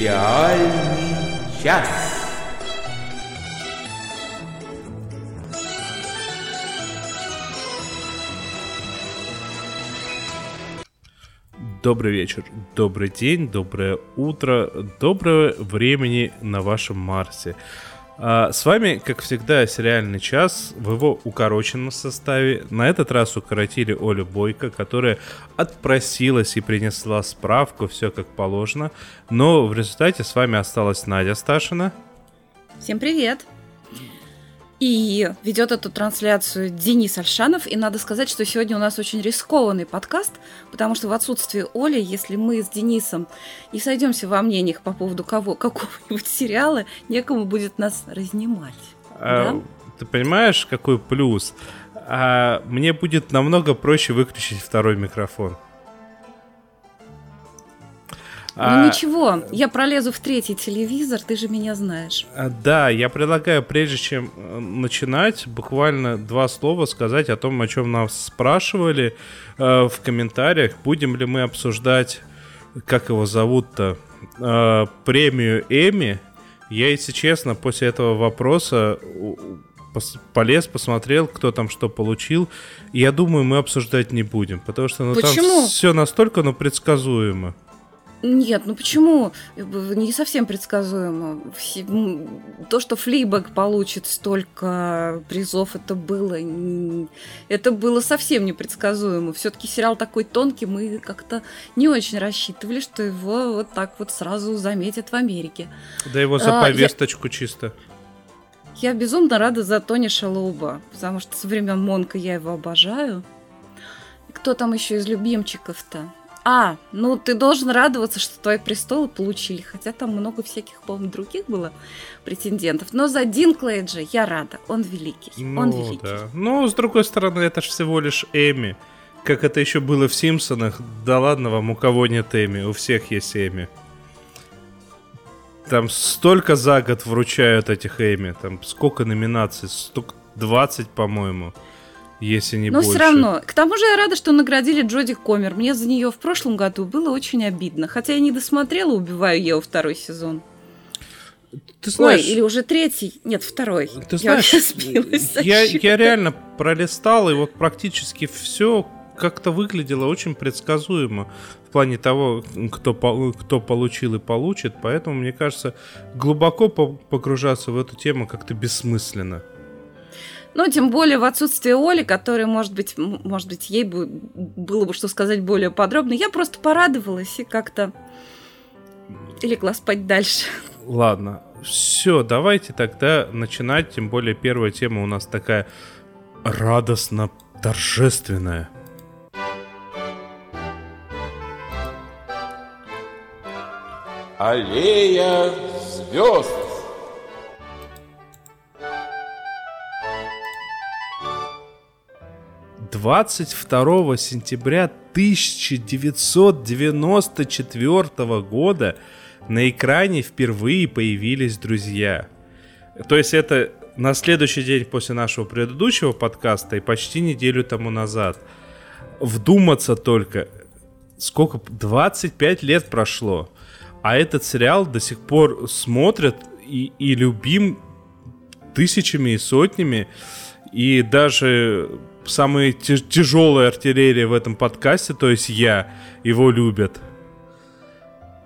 Сериальный час. Добрый вечер, добрый день, доброе утро, доброго времени на вашем Марсе. А, с вами, как всегда, сериальный час в его укороченном составе. На этот раз укоротили Олю Бойко, которая отпросилась и принесла справку, все как положено. Но в результате с вами осталась Надя Сташина. Всем привет! И ведет эту трансляцию Денис Альшанов. И надо сказать, что сегодня у нас очень рискованный подкаст, потому что в отсутствие Оли, если мы с Денисом не сойдемся во мнениях по поводу кого, какого-нибудь сериала, некому будет нас разнимать. А, да? Ты понимаешь, какой плюс? А, мне будет намного проще выключить второй микрофон. Ну а, ничего, я пролезу в третий телевизор, ты же меня знаешь. А, да, я предлагаю, прежде чем э, начинать, буквально два слова сказать о том, о чем нас спрашивали э, в комментариях. Будем ли мы обсуждать, как его зовут-то, э, премию Эми. Я, если честно, после этого вопроса полез, посмотрел, кто там что получил. я думаю, мы обсуждать не будем, потому что ну, там все настолько ну, предсказуемо. Нет, ну почему? Не совсем предсказуемо. То, что Флибэг получит столько призов, это было, это было совсем непредсказуемо. Все-таки сериал такой тонкий, мы как-то не очень рассчитывали, что его вот так вот сразу заметят в Америке. Да его за повесточку а, я... чисто. Я безумно рада за Тони Шалуба, потому что со времен Монка я его обожаю. Кто там еще из любимчиков-то? А, ну ты должен радоваться, что твои престолы получили, хотя там много всяких, по-моему, других было претендентов. Но за Динклейджа я рада, он великий, ну, он великий. Да. Ну, с другой стороны, это же всего лишь Эми. Как это еще было в Симпсонах. Да ладно вам, у кого нет Эми, у всех есть Эми. Там столько за год вручают этих Эми, там сколько номинаций, столько 20, по-моему если не Но больше. все равно. К тому же я рада, что наградили Джоди Комер. Мне за нее в прошлом году было очень обидно. Хотя я не досмотрела «Убиваю Еву» второй сезон. Ты знаешь, Ой, или уже третий. Нет, второй. Ты знаешь, я, я, я реально пролистал, и вот практически все как-то выглядело очень предсказуемо в плане того, кто, кто получил и получит. Поэтому, мне кажется, глубоко погружаться в эту тему как-то бессмысленно. Ну, тем более в отсутствие Оли, которая, может быть, может быть, ей бы было бы что сказать более подробно. Я просто порадовалась и как-то и легла спать дальше. Ладно, все, давайте тогда начинать. Тем более первая тема у нас такая радостно торжественная. Аллея звезд. 22 сентября 1994 года на экране впервые появились друзья. То есть это на следующий день после нашего предыдущего подкаста и почти неделю тому назад. Вдуматься только, сколько, 25 лет прошло, а этот сериал до сих пор смотрят и, и любим тысячами и сотнями, и даже самая тяжелая артиллерия в этом подкасте, то есть я, его любят.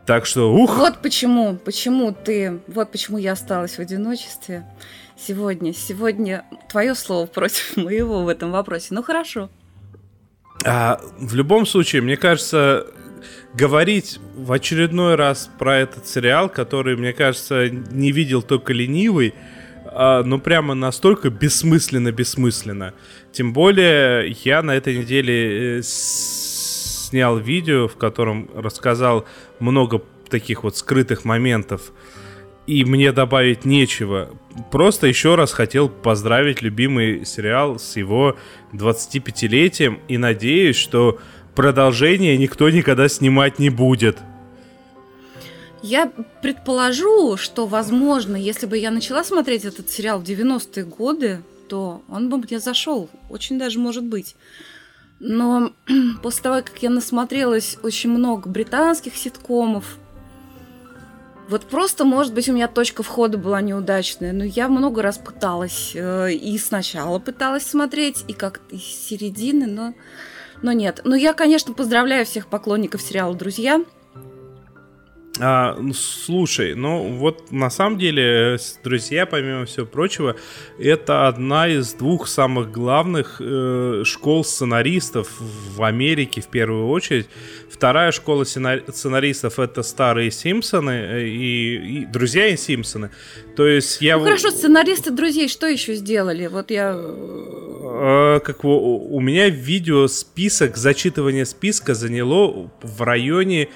Так что, ух! Вот почему, почему ты, вот почему я осталась в одиночестве сегодня. Сегодня твое слово против моего в этом вопросе. Ну хорошо. А, в любом случае, мне кажется, говорить в очередной раз про этот сериал, который, мне кажется, не видел только ленивый, а, ну прямо настолько бессмысленно-бессмысленно. Тем более я на этой неделе э, снял видео, в котором рассказал много таких вот скрытых моментов, и мне добавить нечего. Просто еще раз хотел поздравить любимый сериал с его 25-летием и надеюсь, что продолжение никто никогда снимать не будет. Я предположу, что, возможно, если бы я начала смотреть этот сериал в 90-е годы, то он бы мне зашел. Очень даже может быть. Но после того, как я насмотрелась очень много британских ситкомов, Вот просто, может быть, у меня точка входа была неудачная, но я много раз пыталась, э, и сначала пыталась смотреть, и как-то из середины, но, но нет. Но я, конечно, поздравляю всех поклонников сериала «Друзья», а, ну, слушай, ну вот на самом деле, друзья, помимо всего прочего, это одна из двух самых главных э, школ сценаристов в Америке в первую очередь. Вторая школа сценаристов это старые Симпсоны и, и друзья и Симпсоны. То есть я... Ну хорошо, сценаристы друзей что еще сделали? Вот я... Э, как у, у меня видео список, зачитывание списка заняло в районе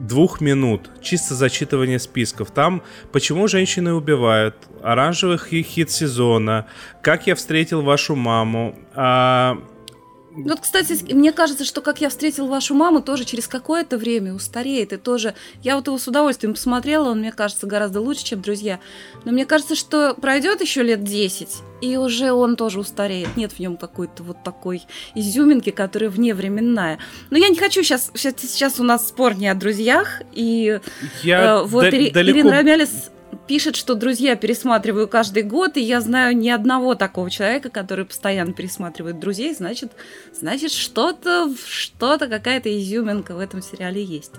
двух минут, чисто зачитывание списков. Там «Почему женщины убивают», «Оранжевый хит сезона», «Как я встретил вашу маму», а, вот, кстати, мне кажется, что как я встретил вашу маму, тоже через какое-то время устареет. И тоже я вот его с удовольствием посмотрела, он мне кажется гораздо лучше, чем друзья. Но мне кажется, что пройдет еще лет 10, и уже он тоже устареет. Нет в нем какой-то вот такой изюминки, которая вневременная. Но я не хочу сейчас, сейчас, сейчас у нас спор не о друзьях. И я э, вот да, Ири, далеко... Ирина Рамялис пишет, что друзья пересматриваю каждый год, и я знаю ни одного такого человека, который постоянно пересматривает друзей, значит, значит что-то, что-то, какая-то изюминка в этом сериале есть.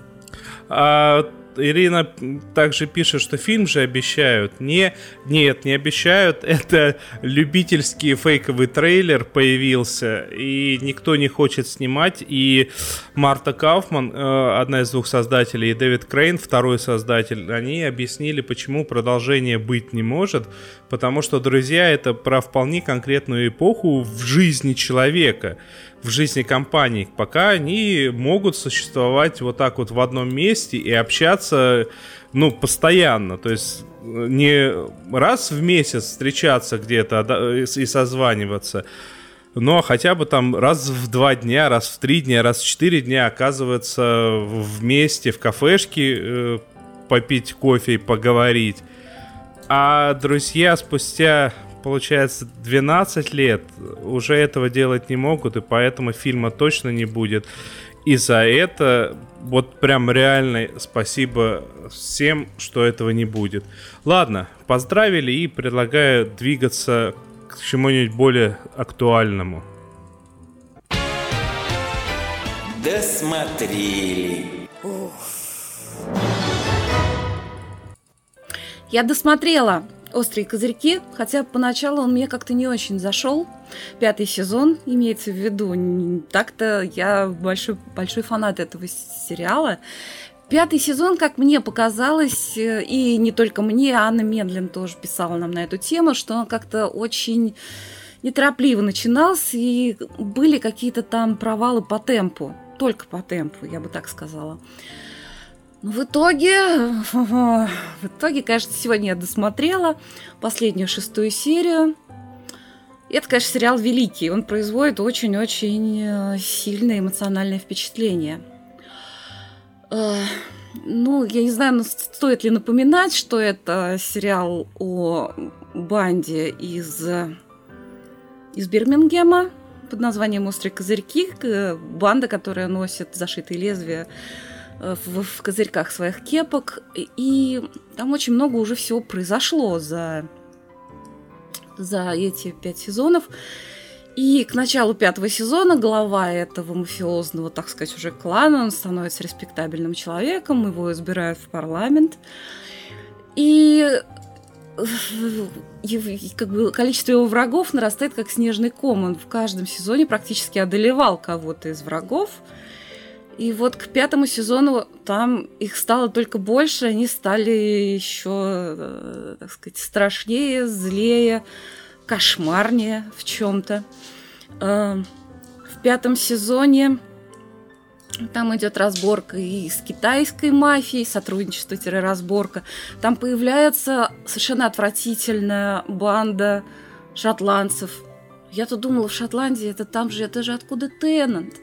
А Ирина также пишет, что фильм же обещают. Не, нет, не обещают. Это любительский фейковый трейлер появился, и никто не хочет снимать. И Марта Кауфман, э, одна из двух создателей, и Дэвид Крейн, второй создатель, они объяснили, почему продолжение быть не может. Потому что, друзья, это про вполне конкретную эпоху в жизни человека в жизни компаний, пока они могут существовать вот так вот в одном месте и общаться, ну, постоянно. То есть э, не раз в месяц встречаться где-то и созваниваться, но хотя бы там раз в два дня, раз в три дня, раз в четыре дня оказываться вместе в кафешке, э, попить кофе и поговорить. А друзья спустя получается, 12 лет уже этого делать не могут, и поэтому фильма точно не будет. И за это вот прям реально спасибо всем, что этого не будет. Ладно, поздравили и предлагаю двигаться к чему-нибудь более актуальному. Досмотрели. Я досмотрела острые козырьки, хотя поначалу он мне как-то не очень зашел. Пятый сезон имеется в виду. Так-то я большой, большой фанат этого сериала. Пятый сезон, как мне показалось, э, и не только мне, Анна Медлин тоже писала нам на эту тему, что он как-то очень неторопливо начинался, и были какие-то там провалы по темпу. Только по темпу, я бы так сказала. В итоге, в итоге, конечно, сегодня я досмотрела последнюю шестую серию. И это, конечно, сериал великий. Он производит очень-очень э, сильное эмоциональное впечатление. Э, ну, я не знаю, стоит ли напоминать, что это сериал о банде из, из Бирмингема под названием «Острые козырьки». Банда, которая носит зашитые лезвия в, в козырьках своих кепок. И там очень много уже всего произошло за, за эти пять сезонов. И к началу пятого сезона глава этого мафиозного, так сказать, уже клана, он становится респектабельным человеком, его избирают в парламент. И как бы количество его врагов нарастает как снежный ком. Он в каждом сезоне практически одолевал кого-то из врагов. И вот к пятому сезону там их стало только больше, они стали еще, э, так сказать, страшнее, злее, кошмарнее в чем-то. Э, в пятом сезоне там идет разборка и с китайской мафией, сотрудничество-разборка. Там появляется совершенно отвратительная банда шотландцев. Я-то думала, в Шотландии это там же, это же откуда Теннант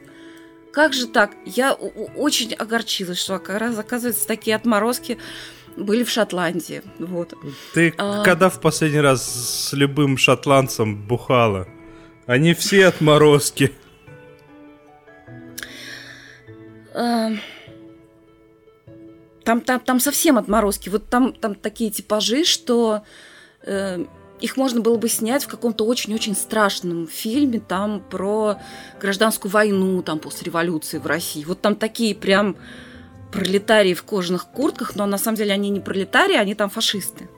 как же так? Я очень огорчилась, что раз, оказывается, такие отморозки были в Шотландии. Вот. Ты а... когда в последний раз с любым шотландцем бухала? Они все отморозки. А... там, там, там совсем отморозки. Вот там, там такие типажи, что э, их можно было бы снять в каком-то очень-очень страшном фильме, там про гражданскую войну, там после революции в России. Вот там такие прям пролетарии в кожаных куртках, но на самом деле они не пролетарии, они там фашисты.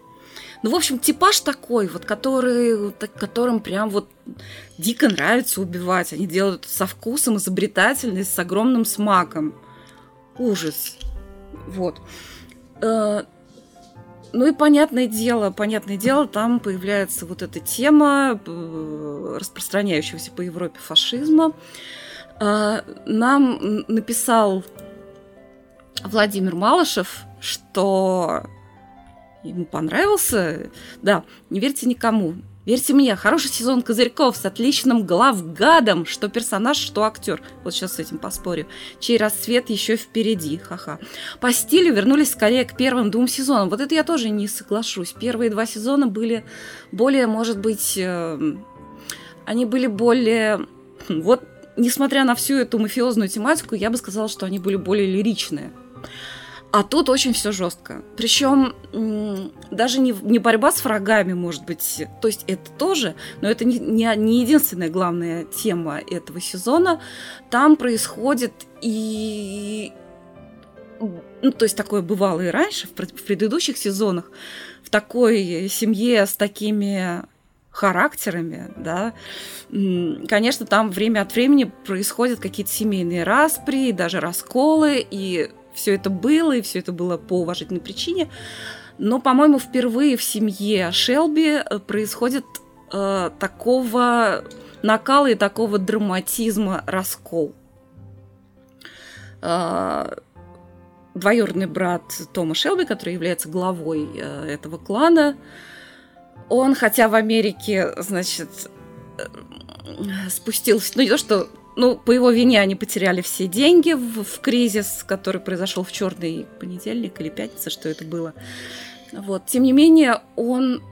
Ну, в общем, типаж такой, вот, который, которым прям вот дико нравится убивать. Они делают со вкусом, изобретательность, с огромным смаком. Ужас. Вот. Ну и понятное дело, понятное дело, там появляется вот эта тема э, распространяющегося по Европе фашизма. Э, нам написал Владимир Малышев, что ему понравился. Да, не верьте никому. Верьте мне, хороший сезон Козырьков с отличным главгадом, что персонаж, что актер. Вот сейчас с этим поспорю. Чей рассвет еще впереди, ха-ха. По стилю вернулись скорее к первым двум сезонам. Вот это я тоже не соглашусь. Первые два сезона были более, может быть, э, они были более... Вот, несмотря на всю эту мафиозную тематику, я бы сказала, что они были более лиричные. А тут очень все жестко. Причем даже не, не борьба с врагами, может быть, то есть это тоже, но это не, не, не единственная главная тема этого сезона. Там происходит и ну, то есть такое бывало и раньше, в, в предыдущих сезонах, в такой семье с такими характерами, да, конечно, там время от времени происходят какие-то семейные распри, даже расколы, и все это было, и все это было по уважительной причине. Но, по-моему, впервые в семье Шелби э, происходит э, такого накала и такого драматизма раскол. Э, двоюродный брат Тома Шелби, который является главой э, этого клана, он, хотя в Америке, значит, э, спустился, ну не то, что ну, по его вине они потеряли все деньги в, в кризис, который произошел в черный понедельник или пятница, что это было. Вот. Тем не менее, он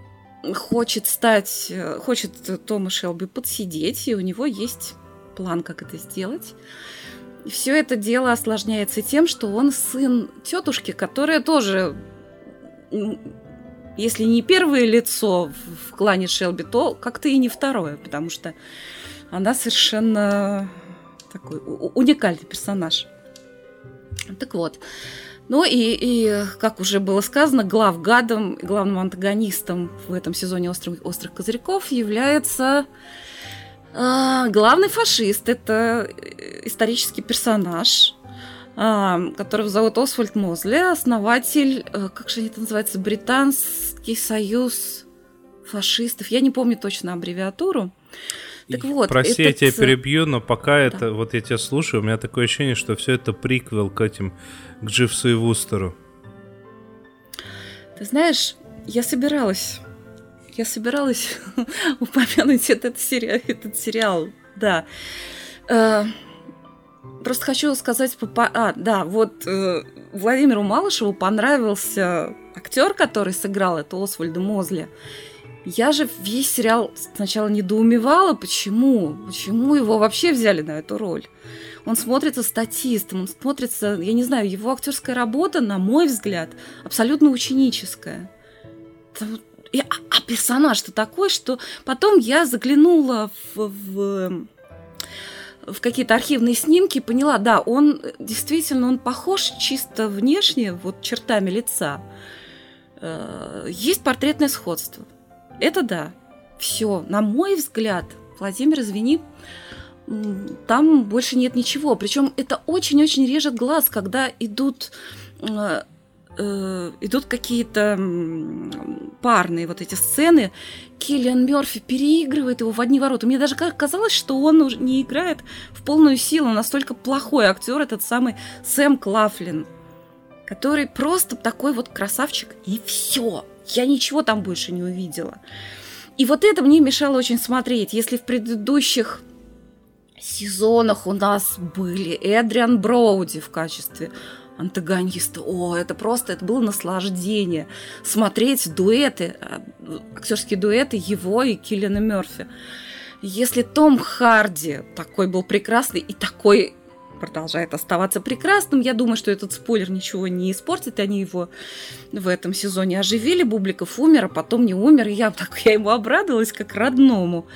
хочет стать, хочет Тома Шелби подсидеть, и у него есть план, как это сделать. Все это дело осложняется тем, что он сын тетушки, которая тоже, если не первое лицо в клане Шелби, то как-то и не второе, потому что она совершенно такой уникальный персонаж. Так вот. Ну и, и, как уже было сказано, главгадом, главным антагонистом в этом сезоне «Острых, острых козырьков» является э, главный фашист. Это исторический персонаж, э, которого зовут Освальд Мозли, основатель, э, как же это называется, Британский союз фашистов. Я не помню точно аббревиатуру. Так вот, Прости, этот... я тебя перебью, но пока да. это, вот я тебя слушаю, у меня такое ощущение, что все это приквел к этим, к Дживсу и Вустеру. Ты знаешь, я собиралась, я собиралась упомянуть этот, сериал, этот сериал, да. Э, просто хочу сказать, а, да, вот э, Владимиру Малышеву понравился актер, который сыграл это Освальда Мозли. Я же весь сериал сначала недоумевала, почему, почему его вообще взяли на эту роль. Он смотрится статистом, он смотрится, я не знаю, его актерская работа, на мой взгляд, абсолютно ученическая. И, а, а персонаж-то такой, что потом я заглянула в, в в какие-то архивные снимки и поняла, да, он действительно, он похож чисто внешне, вот чертами лица. Э, есть портретное сходство. Это да. Все. На мой взгляд, Владимир, извини, там больше нет ничего. Причем это очень-очень режет глаз, когда идут э, э, идут какие-то парные вот эти сцены. Киллиан Мерфи переигрывает его в одни ворота. Мне даже казалось, что он уже не играет в полную силу. Настолько плохой актер этот самый Сэм Клафлин, который просто такой вот красавчик и все. Я ничего там больше не увидела. И вот это мне мешало очень смотреть. Если в предыдущих сезонах у нас были Эдриан Броуди в качестве антагониста. О, это просто, это было наслаждение. Смотреть дуэты, э, актерские дуэты его и Киллиана Мерфи. Если Том Харди такой был прекрасный и такой продолжает оставаться прекрасным. Я думаю, что этот спойлер ничего не испортит. Они его в этом сезоне оживили. Бубликов умер, а потом не умер. И я, так, я ему обрадовалась как родному.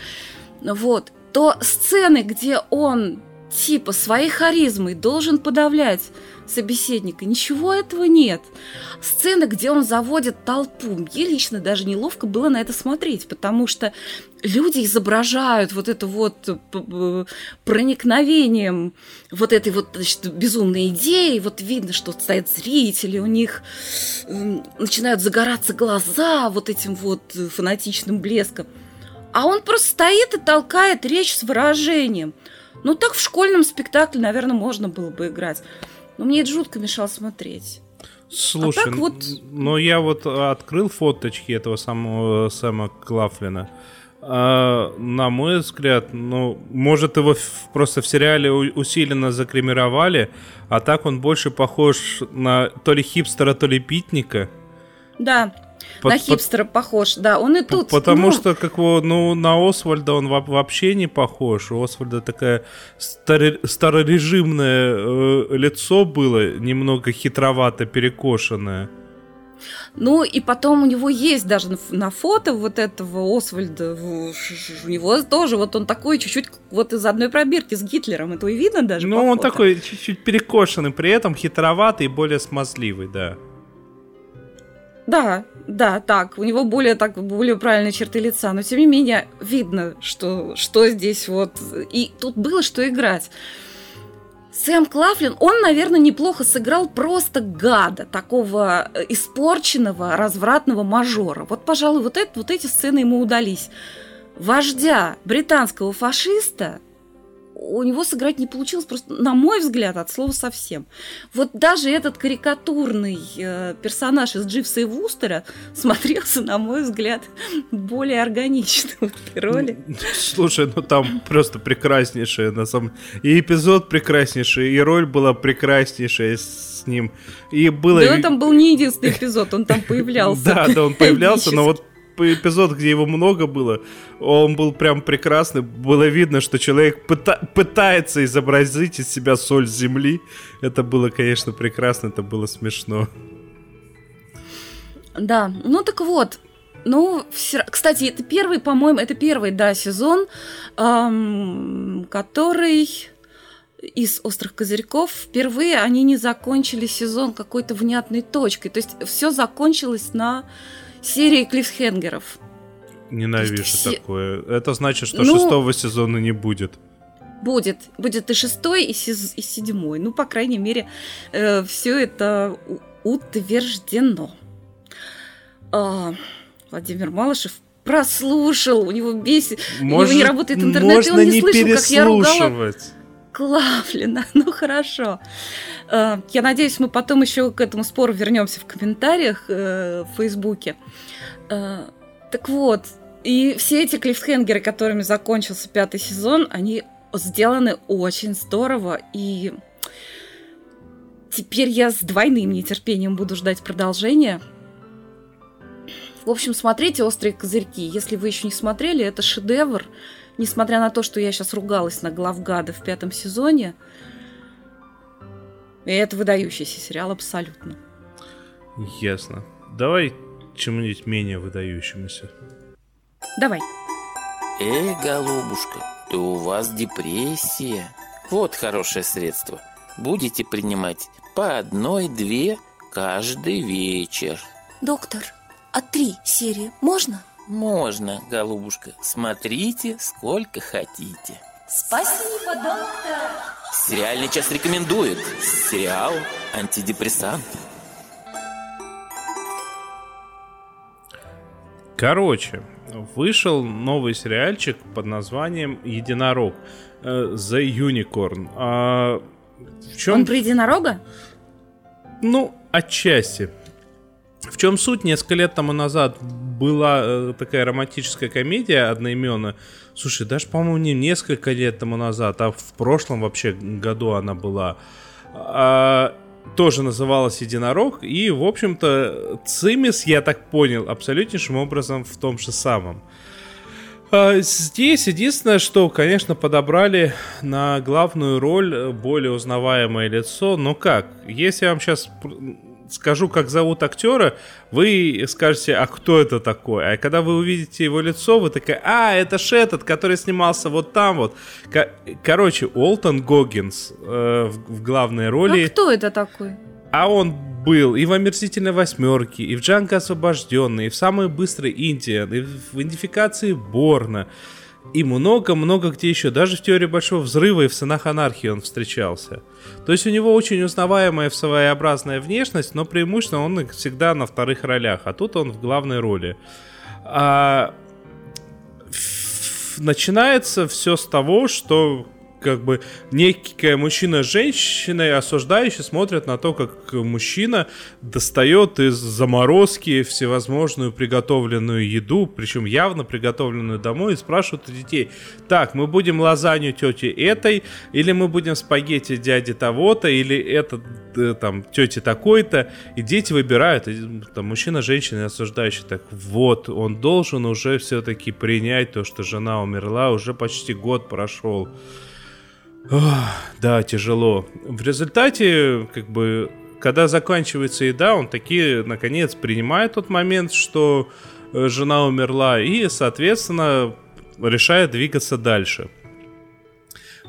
Вот. То сцены, где он типа своей харизмой должен подавлять собеседника. Ничего этого нет. Сцена, где он заводит толпу. Мне лично даже неловко было на это смотреть, потому что люди изображают вот это вот э, проникновением вот этой вот значит, безумной идеи. Вот видно, что стоят зрители, у них начинают загораться глаза вот этим вот фанатичным блеском. А он просто стоит и толкает речь с выражением. Ну так в школьном спектакле, наверное, можно было бы играть. Но мне это жутко мешало смотреть. Слушай, а вот... но я вот открыл фоточки этого самого Сэма Клафлина. А, на мой взгляд, ну, может, его просто в сериале усиленно закремировали, а так он больше похож на то ли хипстера, то ли питника. Да, под, на хипстера под, похож, да, он и тут. Потому ну... что, как его, ну, на Освальда он вообще не похож. У Освальда такое старо, старорежимное э, лицо было, немного хитровато перекошенное. Ну, и потом у него есть даже на фото вот этого Освальда, у него тоже вот он такой чуть-чуть вот из одной пробирки с Гитлером, это и видно даже Ну, он фото. такой чуть-чуть перекошенный, при этом хитроватый и более смазливый, да. Да, да, так, у него более, так, более правильные черты лица, но тем не менее видно, что, что здесь вот... И тут было что играть. Сэм Клафлин, он, наверное, неплохо сыграл просто гада, такого э, испорченного, развратного мажора. Вот, пожалуй, вот, это, вот эти сцены ему удались. Вождя британского фашиста у него сыграть не получилось, просто, на мой взгляд, от слова совсем. Вот даже этот карикатурный э, персонаж из Дживса и Вустера смотрелся, на мой взгляд, более органично в этой роли. Слушай, ну там просто прекраснейшая, на самом И эпизод прекраснейший, и роль была прекраснейшая с ним. И было... Да, там был не единственный эпизод, он там появлялся. Да, да, он появлялся, но вот эпизод, где его много было, он был прям прекрасный. Было видно, что человек пыта- пытается изобразить из себя соль земли. Это было, конечно, прекрасно, это было смешно. Да, ну так вот, ну, все... кстати, это первый, по-моему, это первый, да, сезон, эм, который из острых козырьков впервые они не закончили сезон какой-то внятной точкой. То есть все закончилось на серии клиффхенгеров. Ненавижу все... такое. Это значит, что ну, шестого сезона не будет. Будет. Будет и шестой, и, сез... и седьмой. Ну, по крайней мере, э, все это утверждено. А, Владимир Малышев прослушал, у него бесит, у него не работает интернет, и он не, не слышал, как я ругала Клавлина. Ну хорошо. Э, я надеюсь, мы потом еще к этому спору вернемся в комментариях э, в Фейсбуке. Э, так вот, и все эти клиффхенгеры, которыми закончился пятый сезон, они сделаны очень здорово, и теперь я с двойным нетерпением буду ждать продолжения. В общем, смотрите «Острые козырьки». Если вы еще не смотрели, это шедевр. Несмотря на то, что я сейчас ругалась на главгада в пятом сезоне – и это выдающийся сериал абсолютно. Ясно. Давай чему-нибудь менее выдающемуся. Давай. Эй, голубушка, то у вас депрессия. Вот хорошее средство. Будете принимать по одной-две каждый вечер. Доктор, а три серии можно? Можно, голубушка. Смотрите, сколько хотите. Спасибо, доктор. Сериальный час рекомендует. Сериал «Антидепрессант». Короче, вышел новый сериальчик под названием «Единорог». Э, The Unicorn. А в чем... Он про единорога? Ну, отчасти. В чем суть? Несколько лет тому назад была э, такая романтическая комедия одноименная. Слушай, даже, по-моему, не несколько лет тому назад, а в прошлом вообще году она была. А, тоже называлась «Единорог», и, в общем-то, Цимис, я так понял, абсолютнейшим образом в том же самом. А здесь единственное, что, конечно, подобрали на главную роль более узнаваемое лицо. Но как? Если я вам сейчас скажу, как зовут актера, вы скажете, а кто это такой? А когда вы увидите его лицо, вы такая, а, это ж этот, который снимался вот там вот. Короче, Олтон Гоггинс э, в, в главной роли. А кто это такой? А он был и в «Омерзительной восьмерке», и в «Джанго освобожденный», и в «Самой быстрой Индии», и в «Идентификации Борна», и много-много где еще. Даже в «Теории большого взрыва» и в «Сынах анархии» он встречался. То есть у него очень узнаваемая своеобразная внешность, но преимущественно он всегда на вторых ролях, а тут он в главной роли. А... Начинается все с того, что как бы некий мужчина с женщиной осуждающие смотрят на то, как мужчина достает из заморозки всевозможную приготовленную еду, причем явно приготовленную домой, и спрашивают у детей, так, мы будем лазанью тети этой, или мы будем спагетти дяди того-то, или это э, там тети такой-то, и дети выбирают, и, там мужчина, женщина осуждающий, так вот, он должен уже все-таки принять то, что жена умерла, уже почти год прошел. Ох, да, тяжело. В результате, как бы, когда заканчивается еда, он таки, наконец, принимает тот момент, что э, жена умерла, и, соответственно, решает двигаться дальше.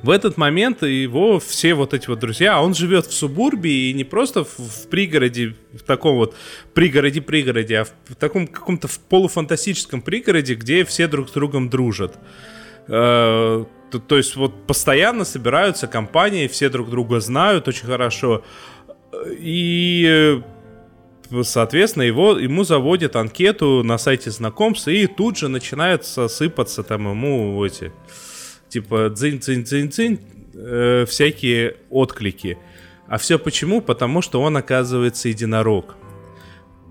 В этот момент его все вот эти вот друзья, а он живет в субурбии и не просто в, в пригороде, в таком вот пригороде-пригороде, а в таком каком-то полуфантастическом пригороде, где все друг с другом дружат. Э, то, то есть вот постоянно собираются компании, все друг друга знают очень хорошо. И соответственно, его, ему заводят анкету на сайте знакомств, и тут же начинают сыпаться там ему эти, типа, дзынь-дзынь-дзынь-дзынь, э, всякие отклики. А все почему? Потому что он, оказывается, единорог.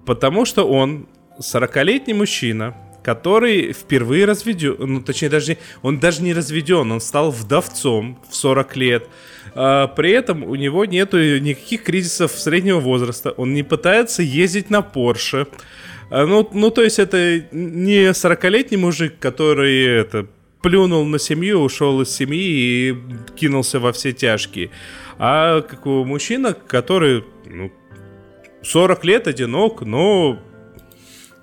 Потому что он 40-летний мужчина, который впервые разведен, ну, точнее, даже он даже не разведен, он стал вдовцом в 40 лет. А, при этом у него нету никаких кризисов среднего возраста, он не пытается ездить на Порше. А, ну, ну, то есть это не 40-летний мужик, который это, плюнул на семью, ушел из семьи и кинулся во все тяжкие. А как у мужчина, который ну, 40 лет одинок, но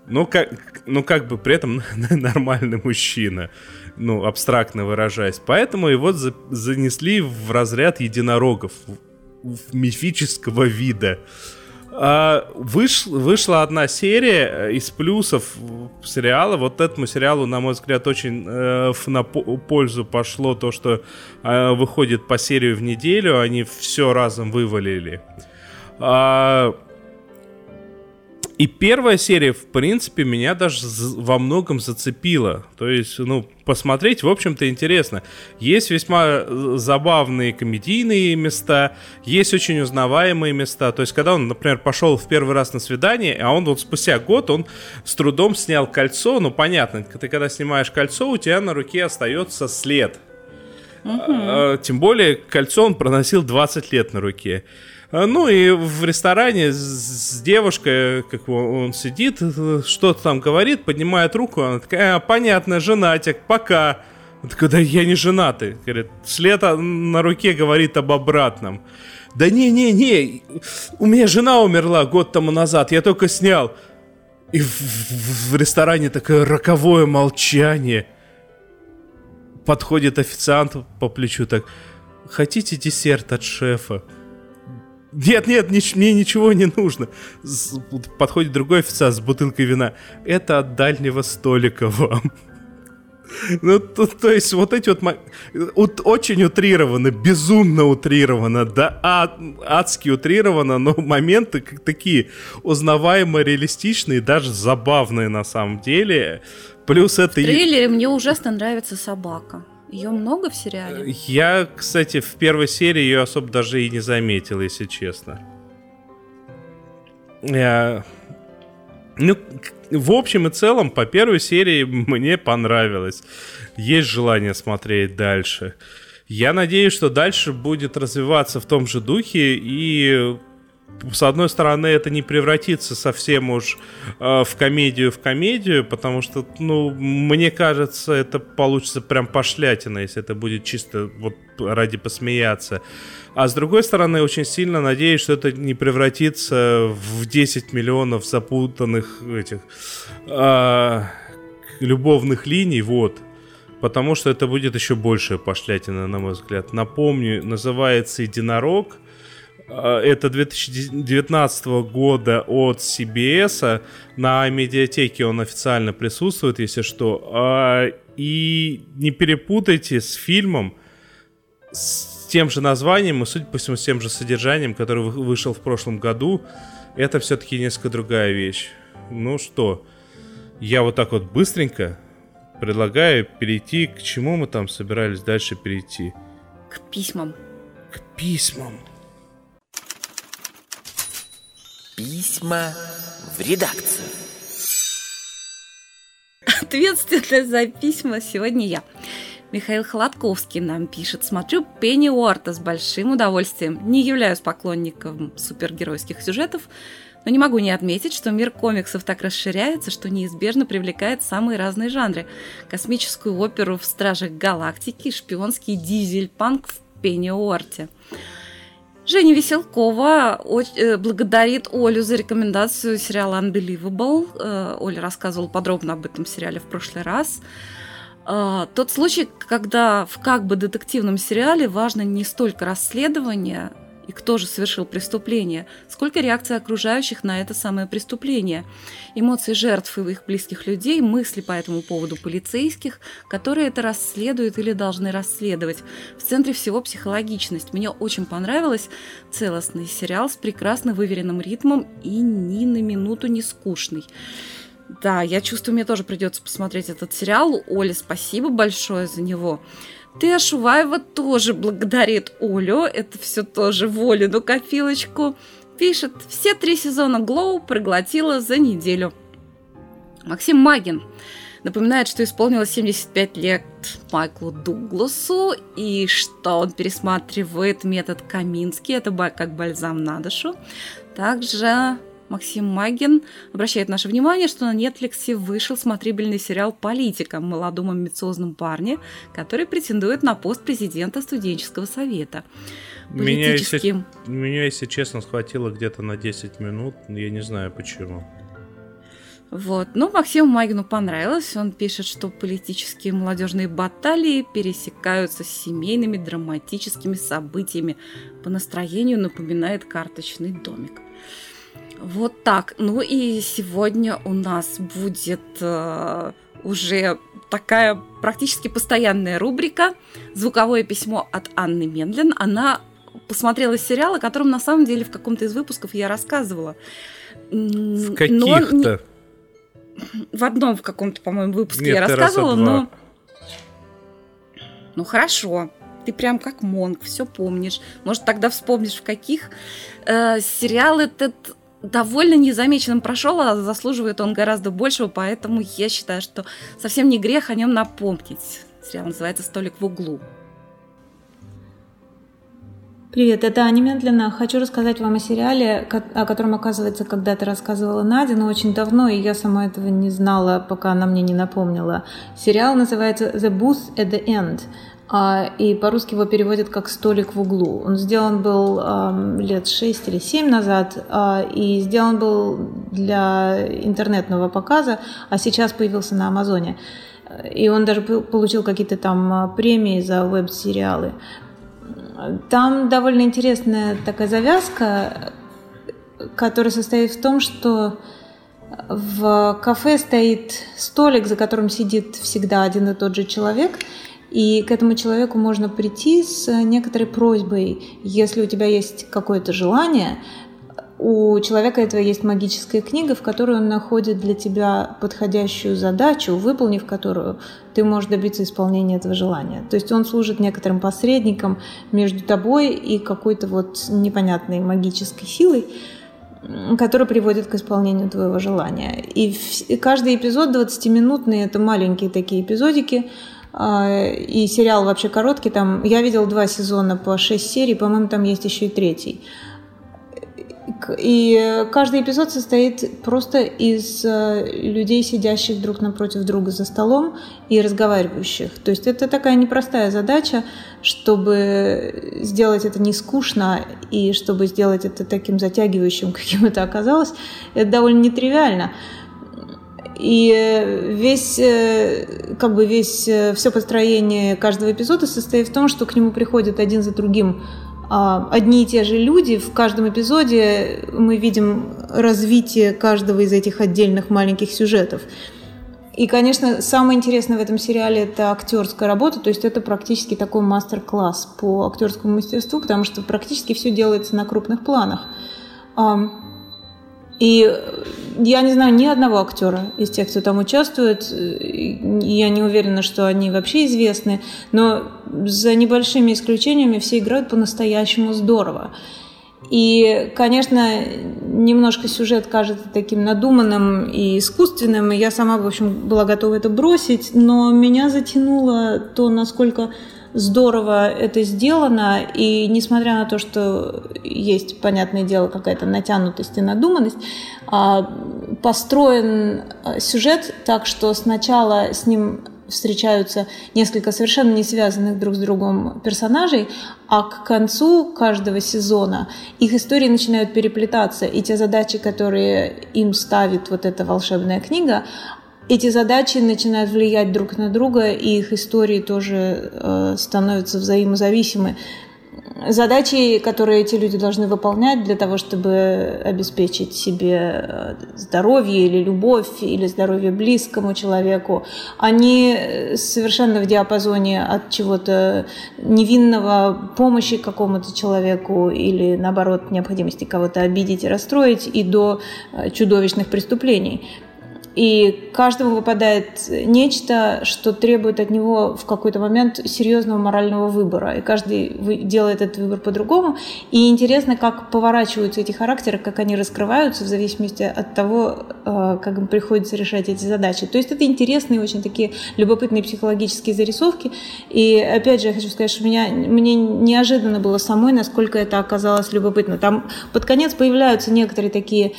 ну, как, ну, как бы при этом нормальный мужчина, ну, абстрактно выражаясь. Поэтому его за, занесли в разряд единорогов, в мифического вида. А, выш, вышла одна серия э, из плюсов сериала. Вот этому сериалу, на мой взгляд, очень э, на пользу пошло то, что э, выходит по серию в неделю. Они все разом вывалили. А, и первая серия, в принципе, меня даже во многом зацепила. То есть, ну, посмотреть, в общем-то, интересно. Есть весьма э, забавные комедийные места, есть очень узнаваемые места. То есть, когда он, например, пошел в первый раз на свидание, а он вот спустя год, он с трудом снял кольцо. Ну, понятно, ты когда снимаешь кольцо, у тебя на руке остается след. Угу. Тем более, кольцо он проносил 20 лет на руке. А, ну и в ресторане с девушкой, как он сидит, что-то там говорит, поднимает руку, она такая, а, понятно, женатик, пока. Он такой, да я не женатый. Говорит, след на руке говорит об обратном. Да не-не-не, у меня жена умерла год тому назад, я только снял. И в, в, в ресторане такое роковое молчание. Подходит официант по плечу так, хотите десерт от шефа? Нет, нет, ни, мне ничего не нужно. С, подходит другой официант с бутылкой вина. Это от дальнего столика вам. Ну, то, то есть вот эти вот, вот очень утрированно, безумно утрированно, да, ад, адски утрированно, но моменты как такие узнаваемо реалистичные, даже забавные на самом деле. Плюс это... В трейлере мне ужасно нравится собака. Ее много в сериале? Я, кстати, в первой серии ее особо даже и не заметил, если честно. Я... Ну, в общем и целом, по первой серии мне понравилось. Есть желание смотреть дальше. Я надеюсь, что дальше будет развиваться в том же духе и с одной стороны, это не превратится совсем уж э, в комедию в комедию, потому что, ну, мне кажется, это получится прям пошлятина, если это будет чисто вот ради посмеяться. А с другой стороны, очень сильно надеюсь, что это не превратится в 10 миллионов запутанных этих э, любовных линий, вот. Потому что это будет еще большая пошлятина, на мой взгляд. Напомню, называется «Единорог». А, это 2019 года от CBS. На медиатеке он официально присутствует, если что. А, и не перепутайте с фильмом с тем же названием и, судя по всему, с тем же содержанием, который вышел в прошлом году. Это все-таки несколько другая вещь. Ну что, я вот так вот быстренько предлагаю перейти к чему мы там собирались дальше перейти. К письмам. К письмам. Письма в редакцию. Ответственная за письма сегодня я. Михаил Холодковский нам пишет. Смотрю Пенни Уорта с большим удовольствием. Не являюсь поклонником супергеройских сюжетов, но не могу не отметить, что мир комиксов так расширяется, что неизбежно привлекает самые разные жанры. Космическую оперу в «Стражах Галактики», шпионский дизель-панк в Пенни Уорте. Женя Веселкова э, благодарит Олю за рекомендацию сериала Unbelievable. Э, Оля рассказывала подробно об этом сериале в прошлый раз. Э, тот случай, когда в как бы детективном сериале важно не столько расследование, и кто же совершил преступление, сколько реакции окружающих на это самое преступление, эмоции жертв и их близких людей, мысли по этому поводу полицейских, которые это расследуют или должны расследовать. В центре всего психологичность. Мне очень понравилось целостный сериал с прекрасно выверенным ритмом и ни на минуту не скучный. Да, я чувствую, мне тоже придется посмотреть этот сериал. Оле, спасибо большое за него. Ты Шуваева тоже благодарит Олю, это все тоже в Олину копилочку. Пишет, все три сезона Глоу проглотила за неделю. Максим Магин напоминает, что исполнилось 75 лет Майклу Дугласу, и что он пересматривает метод Каминский, это как бальзам на душу. Также Максим Магин обращает наше внимание, что на Netflix вышел смотрибельный сериал «Политика» о молодом амбициозном парне, который претендует на пост президента студенческого совета. Меня, если, меня, если честно, схватило где-то на 10 минут, я не знаю почему. Вот. Ну, Максиму Магину понравилось. Он пишет, что политические молодежные баталии пересекаются с семейными драматическими событиями. По настроению напоминает карточный домик. Вот так. Ну и сегодня у нас будет э, уже такая практически постоянная рубрика «Звуковое письмо от Анны Мендлин». Она посмотрела сериал, о котором на самом деле в каком-то из выпусков я рассказывала. В каких-то? В одном в каком-то, по-моему, выпуске Нет, я рассказывала, но... Ну хорошо, ты прям как Монг, все помнишь. Может, тогда вспомнишь, в каких. Э, сериал этот довольно незамеченным прошел, а заслуживает он гораздо большего, поэтому я считаю, что совсем не грех о нем напомнить. Сериал называется «Столик в углу». Привет, это Аня Медленно. Хочу рассказать вам о сериале, о котором, оказывается, когда-то рассказывала Надя, но очень давно, и я сама этого не знала, пока она мне не напомнила. Сериал называется «The Booth at the End». А, и по-русски его переводят как «столик в углу». Он сделан был лет 6 или 7 назад, а, и сделан был для интернетного показа, а сейчас появился на Амазоне. И он даже получил какие-то там а, премии за веб-сериалы. Там довольно интересная такая завязка, которая состоит в том, что в кафе стоит столик, за которым сидит всегда один и тот же человек – и к этому человеку можно прийти с некоторой просьбой. Если у тебя есть какое-то желание, у человека этого есть магическая книга, в которой он находит для тебя подходящую задачу, выполнив которую ты можешь добиться исполнения этого желания. То есть он служит некоторым посредником между тобой и какой-то вот непонятной магической силой, которая приводит к исполнению твоего желания. И каждый эпизод 20-минутный, это маленькие такие эпизодики, и сериал вообще короткий, там я видел два сезона по шесть серий, по-моему, там есть еще и третий. И каждый эпизод состоит просто из э, людей, сидящих друг напротив друга за столом и разговаривающих. То есть это такая непростая задача, чтобы сделать это не скучно и чтобы сделать это таким затягивающим, каким это оказалось, это довольно нетривиально. И весь, э, как бы весь, все построение каждого эпизода состоит в том, что к нему приходят один за другим а, одни и те же люди. В каждом эпизоде мы видим развитие каждого из этих отдельных маленьких сюжетов. И, конечно, самое интересное в этом сериале это актерская работа, то есть это практически такой мастер-класс по актерскому мастерству, потому что практически все делается на крупных планах. И я не знаю ни одного актера из тех, кто там участвует. Я не уверена, что они вообще известны, но за небольшими исключениями все играют по-настоящему здорово. И, конечно, немножко сюжет кажется таким надуманным и искусственным, и я сама, в общем, была готова это бросить, но меня затянуло то, насколько здорово это сделано, и несмотря на то, что есть, понятное дело, какая-то натянутость и надуманность, а, построен а, сюжет так, что сначала с ним встречаются несколько совершенно не связанных друг с другом персонажей, а к концу каждого сезона их истории начинают переплетаться, и те задачи, которые им ставит вот эта волшебная книга, эти задачи начинают влиять друг на друга, и их истории тоже э, становятся взаимозависимы. Задачи, которые эти люди должны выполнять для того, чтобы обеспечить себе э, здоровье или любовь, или здоровье близкому человеку, они совершенно в диапазоне от чего-то невинного, помощи какому-то человеку или, наоборот, необходимости кого-то обидеть и расстроить, и до э, чудовищных преступлений. И каждому выпадает нечто, что требует от него в какой-то момент серьезного морального выбора. И каждый делает этот выбор по-другому. И интересно, как поворачиваются эти характеры, как они раскрываются в зависимости от того, э, как им приходится решать эти задачи. То есть это интересные, очень такие любопытные психологические зарисовки. И опять же, я хочу сказать, что меня, мне неожиданно было самой, насколько это оказалось любопытно. Там под конец появляются некоторые такие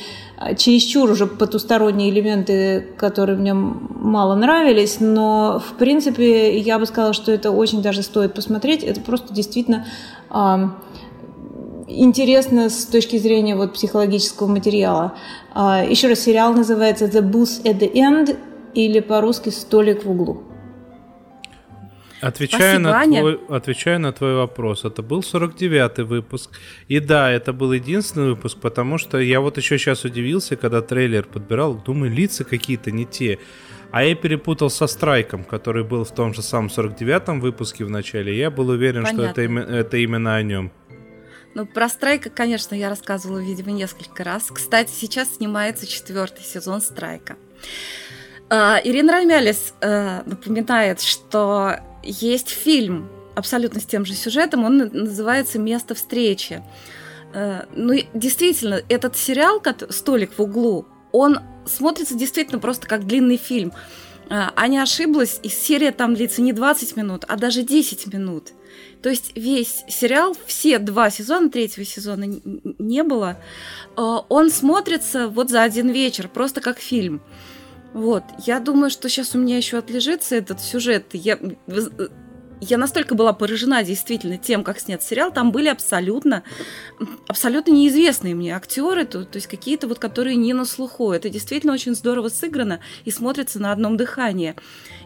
чересчур уже потусторонние элементы, которые мне мало нравились, но в принципе я бы сказала, что это очень даже стоит посмотреть. Это просто действительно э, интересно с точки зрения вот психологического материала. Э, еще раз, сериал называется The Booth at the End или по-русски «Столик в углу». Отвечая, Спасибо, на твой, отвечая на твой вопрос, это был 49-й выпуск. И да, это был единственный выпуск, потому что я вот еще сейчас удивился, когда трейлер подбирал, думаю, лица какие-то не те. А я перепутал со Страйком, который был в том же самом 49-м выпуске в начале. Я был уверен, Понятно. что это, это именно о нем. Ну, про Страйка, конечно, я рассказывала, видимо, несколько раз. Кстати, сейчас снимается четвертый сезон Страйка. Uh, Ирина Рамялис uh, напоминает, что есть фильм абсолютно с тем же сюжетом, он называется «Место встречи». Э, ну, действительно, этот сериал «Столик в углу», он смотрится действительно просто как длинный фильм. Э, Аня ошиблась, и серия там длится не 20 минут, а даже 10 минут. То есть весь сериал, все два сезона, третьего сезона не было, э, он смотрится вот за один вечер, просто как фильм. Вот, я думаю, что сейчас у меня еще отлежится этот сюжет. Я, я настолько была поражена действительно тем, как снят сериал. Там были абсолютно, абсолютно неизвестные мне актеры, то, то есть какие-то вот, которые не на слуху. Это действительно очень здорово сыграно и смотрится на одном дыхании.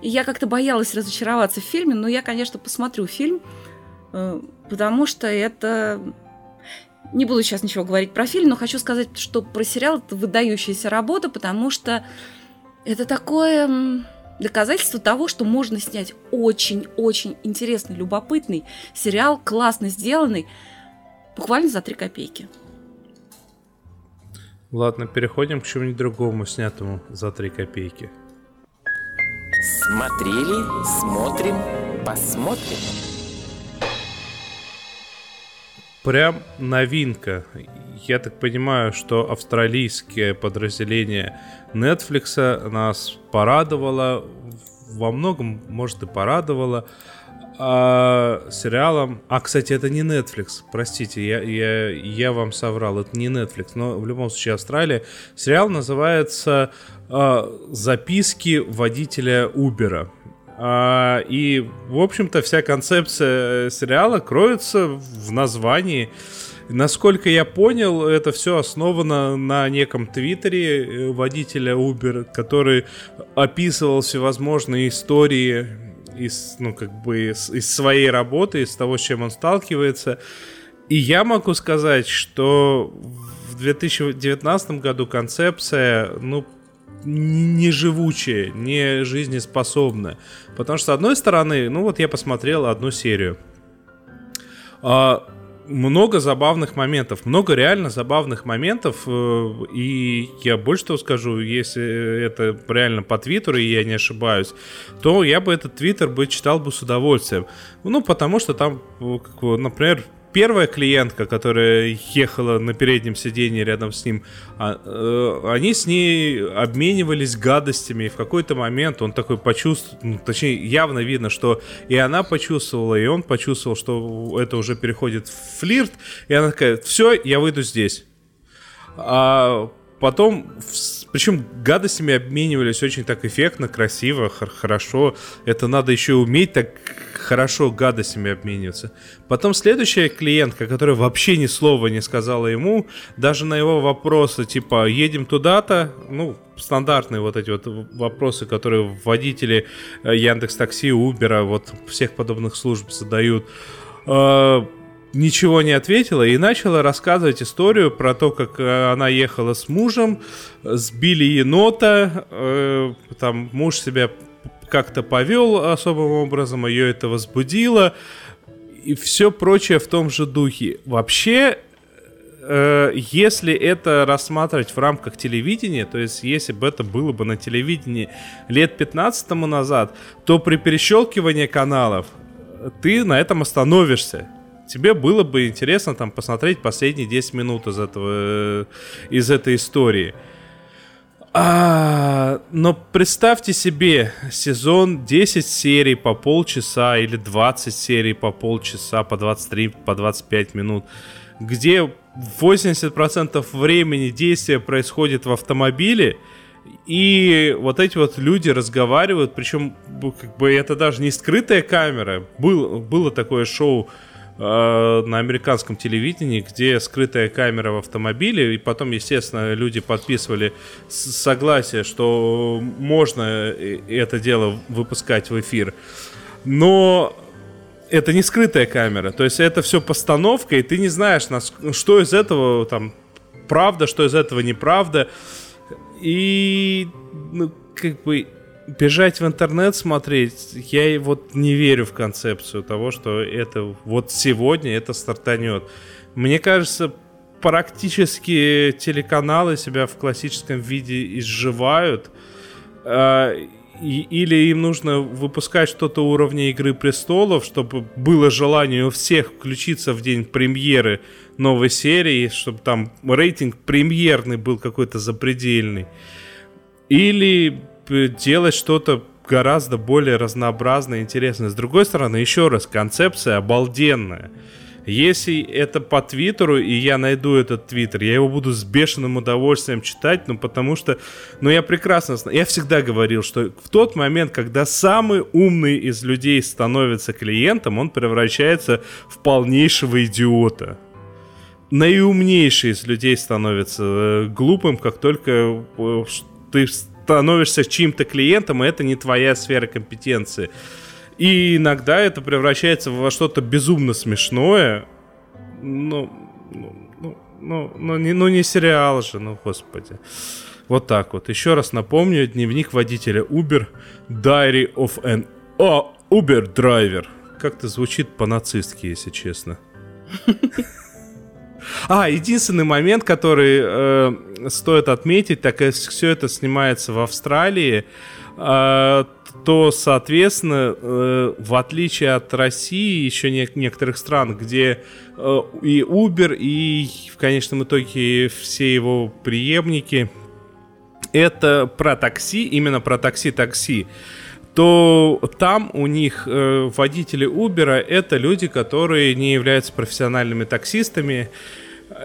И я как-то боялась разочароваться в фильме, но я, конечно, посмотрю фильм, э, потому что это не буду сейчас ничего говорить про фильм, но хочу сказать, что про сериал это выдающаяся работа, потому что это такое доказательство того, что можно снять очень-очень интересный, любопытный сериал, классно сделанный, буквально за три копейки. Ладно, переходим к чему-нибудь другому, снятому за три копейки. Смотрели, смотрим, посмотрим. Прям новинка. Я так понимаю, что австралийское подразделение Netflix нас порадовало, во многом, может, и порадовало. а, сериалом... А, кстати, это не Netflix, простите, я, я, я вам соврал, это не Netflix, но в любом случае Австралия. Сериал называется а, «Записки водителя Убера». А, и, в общем-то, вся концепция сериала кроется в названии. Насколько я понял, это все основано на неком твиттере э, водителя Uber, который описывал всевозможные истории из, ну, как бы, из, из своей работы, из того, с чем он сталкивается. И я могу сказать, что в 2019 году концепция, ну, не живучая, не жизнеспособная. Потому что, с одной стороны, ну вот я посмотрел одну серию. А, много забавных моментов, много реально забавных моментов, э, и я больше того скажу, если это реально по Твиттеру, и я не ошибаюсь, то я бы этот Твиттер бы читал бы с удовольствием. Ну, потому что там, э, например, первая клиентка, которая ехала на переднем сиденье рядом с ним, а, э, они с ней обменивались гадостями. И в какой-то момент он такой почувствовал, ну, точнее, явно видно, что и она почувствовала, и он почувствовал, что это уже переходит в флирт. И она такая, все, я выйду здесь. А потом, причем гадостями обменивались очень так эффектно, красиво, хорошо. Это надо еще уметь так хорошо гадостями обмениваться. Потом следующая клиентка, которая вообще ни слова не сказала ему, даже на его вопросы, типа, едем туда-то, ну, стандартные вот эти вот вопросы, которые водители э, Яндекс Такси, Убера, вот всех подобных служб задают, э, ничего не ответила и начала рассказывать историю про то, как э, она ехала с мужем, сбили енота, э, там муж себя как-то повел особым образом, ее это возбудило и все прочее в том же духе. Вообще, э, если это рассматривать в рамках телевидения, то есть если бы это было бы на телевидении лет 15 тому назад, то при перещелкивании каналов ты на этом остановишься тебе было бы интересно там посмотреть последние 10 минут из этого, э, из этой истории. А, но представьте себе сезон 10 серий по полчаса или 20 серий по полчаса, по 23, по 25 минут, где 80% времени действия происходит в автомобиле, и вот эти вот люди разговаривают, причем как бы это даже не скрытая камера. Был, было такое шоу на американском телевидении, где скрытая камера в автомобиле, и потом, естественно, люди подписывали согласие, что можно э, это дело выпускать в эфир. Но это не скрытая камера, то есть это все постановка, и ты не знаешь, что из этого там правда, что из этого неправда. И ну, как бы бежать в интернет смотреть, я вот не верю в концепцию того, что это вот сегодня это стартанет. Мне кажется, практически телеканалы себя в классическом виде изживают. Э, или им нужно выпускать что-то уровня Игры престолов, чтобы было желание у всех включиться в день премьеры новой серии, чтобы там рейтинг премьерный был какой-то запредельный. Или делать что-то гораздо более разнообразное и интересное. С другой стороны, еще раз, концепция обалденная. Если это по Твиттеру, и я найду этот Твиттер, я его буду с бешеным удовольствием читать, ну потому что, ну я прекрасно я всегда говорил, что в тот момент, когда самый умный из людей становится клиентом, он превращается в полнейшего идиота. Наиумнейший из людей становится э, глупым, как только э, ты становишься чьим-то клиентом, и это не твоя сфера компетенции. И иногда это превращается во что-то безумно смешное. Ну, ну, ну, ну, ну, не, ну не сериал же, ну господи. Вот так вот. Еще раз напомню, дневник водителя Uber, Diary of an oh, Uber Driver. Как-то звучит по-нацистски, если честно. А, единственный момент, который э, стоит отметить, так как все это снимается в Австралии, э, то, соответственно, э, в отличие от России, еще не, некоторых стран, где э, и Uber, и в конечном итоге все его преемники, это про такси, именно про такси-такси, то там у них водители Uber это люди, которые не являются профессиональными таксистами.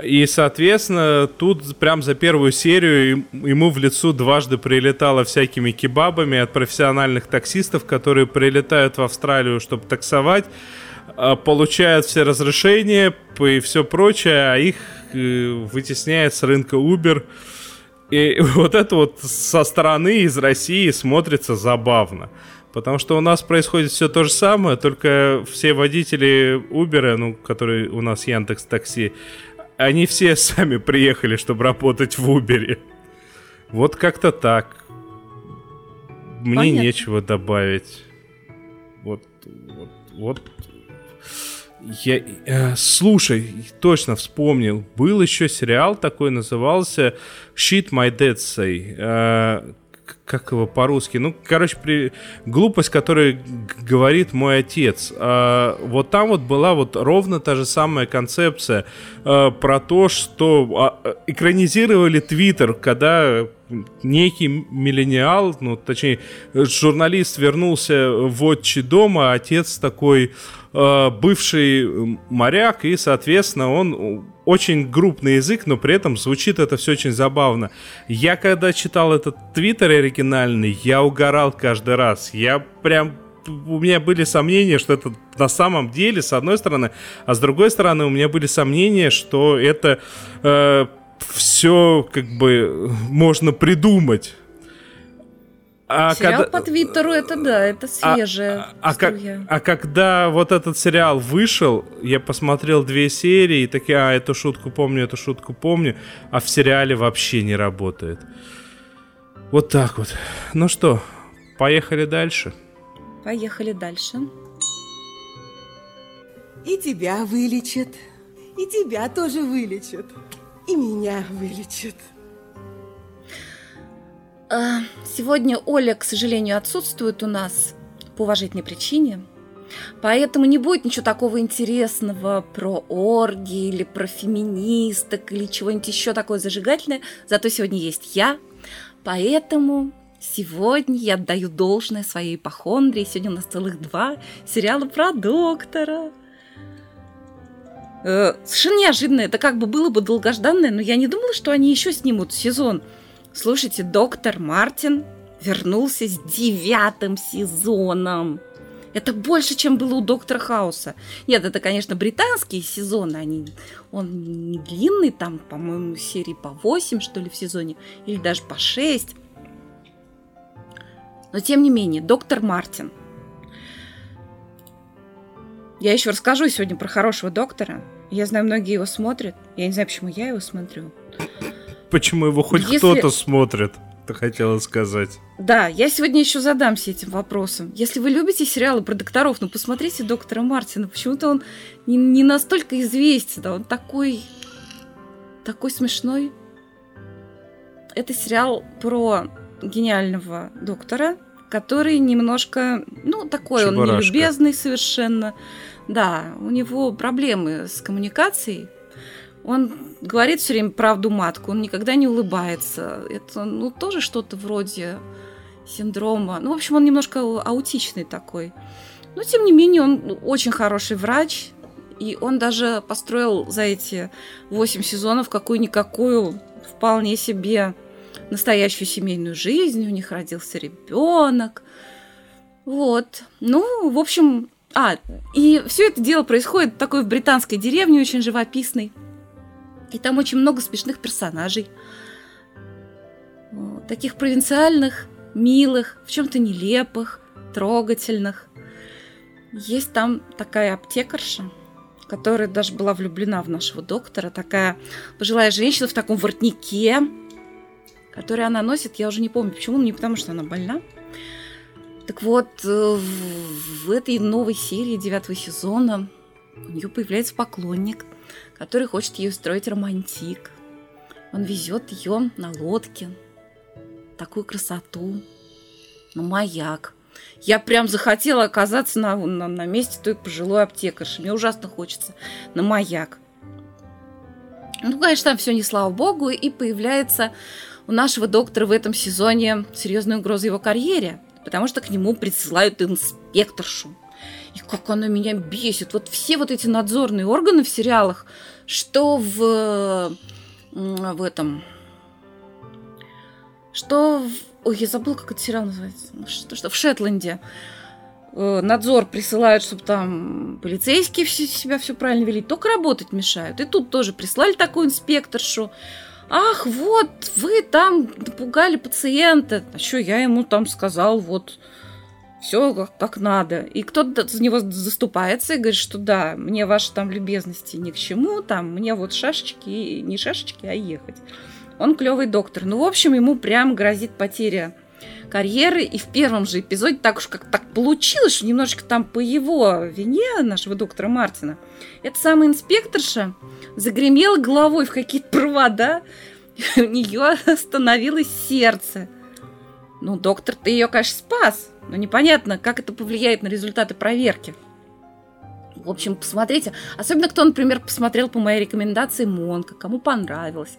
И, соответственно, тут прям за первую серию ему в лицо дважды прилетало всякими кебабами от профессиональных таксистов, которые прилетают в Австралию, чтобы таксовать, а, получают все разрешения и все прочее, а их э, вытесняет с рынка Uber. И вот это вот со стороны из России смотрится забавно. Потому что у нас происходит все то же самое, только все водители Uber, ну, которые у нас Яндекс Такси, они все сами приехали, чтобы работать в Uber. Вот как-то так. Мне Понятно. нечего добавить. Вот, вот, вот. Я, э, слушай, точно вспомнил. Был еще сериал такой, назывался Shit My Dead Say. Э, как его по-русски? Ну, короче, при... глупость, которую говорит мой отец. А, вот там вот была вот ровно та же самая концепция а, про то, что а, экранизировали Твиттер, когда некий миллениал, ну, точнее, журналист вернулся в отчий дом, а отец такой э, бывший моряк, и, соответственно, он очень группный язык, но при этом звучит это все очень забавно. Я когда читал этот твиттер оригинальный, я угорал каждый раз. Я прям у меня были сомнения, что это на самом деле, с одной стороны, а с другой стороны, у меня были сомнения, что это э, все как бы можно придумать. А сериал когда... по Твиттеру, это да, это а, свежее. А, а, как, а когда вот этот сериал вышел, я посмотрел две серии и такие, а, эту шутку помню, эту шутку помню, а в сериале вообще не работает. Вот так вот. Ну что, поехали дальше? Поехали дальше. И тебя вылечат, и тебя тоже вылечат, и меня вылечат. А, сегодня Оля, к сожалению, отсутствует у нас по уважительной причине. Поэтому не будет ничего такого интересного про орги или про феминисток или чего-нибудь еще такое зажигательное. Зато сегодня есть я. Поэтому сегодня я отдаю должное своей ипохондрии. Сегодня у нас целых два сериала про доктора. Э, совершенно неожиданно. Это как бы было бы долгожданное, но я не думала, что они еще снимут сезон. Слушайте, доктор Мартин вернулся с девятым сезоном. Это больше, чем было у Доктора Хауса. Нет, это, конечно, британские сезоны. Они, он не длинный, там, по-моему, серии по 8, что ли, в сезоне, или даже по 6. Но, тем не менее, доктор Мартин. Я еще расскажу сегодня про хорошего доктора. Я знаю, многие его смотрят. Я не знаю, почему я его смотрю. Почему его хоть Если... кто-то смотрит? Ты хотела сказать. Да, я сегодня еще задамся этим вопросом. Если вы любите сериалы про докторов, ну посмотрите доктора Мартина. Почему-то он не, не настолько известен, да, он такой, такой смешной. Это сериал про гениального доктора, который немножко, ну, такой Чебурашка. он нелюбезный совершенно. Да, у него проблемы с коммуникацией, он говорит все время правду матку, он никогда не улыбается. Это, ну, тоже что-то вроде синдрома. Ну, в общем, он немножко аутичный такой. Но, тем не менее, он очень хороший врач, и он даже построил за эти восемь сезонов какую-никакую вполне себе настоящую семейную жизнь. У них родился ребенок. Вот. Ну, в общем... А, и все это дело происходит такой в британской деревне, очень живописной. И там очень много смешных персонажей. Таких провинциальных, милых, в чем-то нелепых, трогательных. Есть там такая аптекарша, которая даже была влюблена в нашего доктора. Такая пожилая женщина в таком воротнике, который она носит, я уже не помню почему, не потому что она больна. Так вот, э, в этой новой серии девятого сезона у нее появляется поклонник – который хочет ей устроить романтик. Он везет ее на лодке, такую красоту, на маяк. Я прям захотела оказаться на, на, на месте той пожилой аптекарши. Мне ужасно хочется на маяк. Ну, конечно, там все не слава богу, и появляется у нашего доктора в этом сезоне серьезная угроза его карьере. потому что к нему присылают инспекторшу. И как она меня бесит. Вот все вот эти надзорные органы в сериалах, что в, в этом... Что в... Ой, я забыла, как этот сериал называется. Что, что в Шетланде э, надзор присылают, чтобы там полицейские все, себя все правильно вели, только работать мешают. И тут тоже прислали такую инспекторшу. Ах, вот, вы там напугали пациента. А что я ему там сказал, вот, все как, надо. И кто-то за него заступается и говорит, что да, мне ваши там любезности ни к чему, там, мне вот шашечки, не шашечки, а ехать. Он клевый доктор. Ну, в общем, ему прям грозит потеря карьеры. И в первом же эпизоде так уж как так получилось, что немножечко там по его вине нашего доктора Мартина, эта самая инспекторша загремела головой в какие-то провода, у нее остановилось сердце. Ну, доктор, ты ее, конечно, спас, но непонятно, как это повлияет на результаты проверки. В общем, посмотрите. Особенно, кто, например, посмотрел по моей рекомендации Монка, кому понравилось.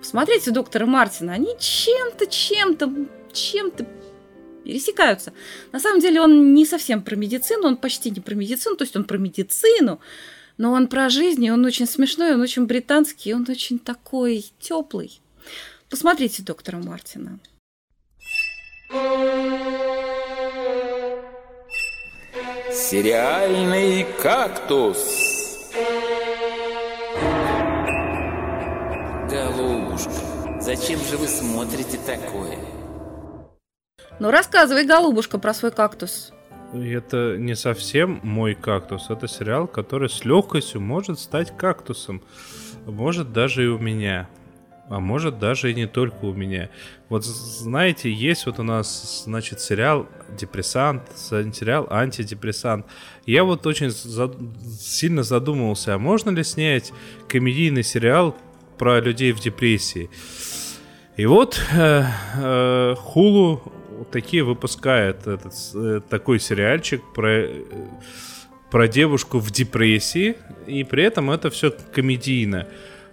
Посмотрите доктора Мартина. Они чем-то, чем-то, чем-то пересекаются. На самом деле он не совсем про медицину, он почти не про медицину, то есть он про медицину, но он про жизнь, и он очень смешной, он очень британский, он очень такой теплый. Посмотрите доктора Мартина. Сериальный кактус. Голубушка, зачем же вы смотрите такое? Ну, рассказывай, голубушка, про свой кактус. Это не совсем мой кактус. Это сериал, который с легкостью может стать кактусом. Может даже и у меня а может даже и не только у меня. Вот знаете, есть вот у нас, значит, сериал «Депрессант», сериал «Антидепрессант». Я вот очень за... сильно задумывался, а можно ли снять комедийный сериал про людей в депрессии? И вот э, э, Хулу такие выпускает этот, э, такой сериальчик про, э, про девушку в депрессии, и при этом это все комедийно.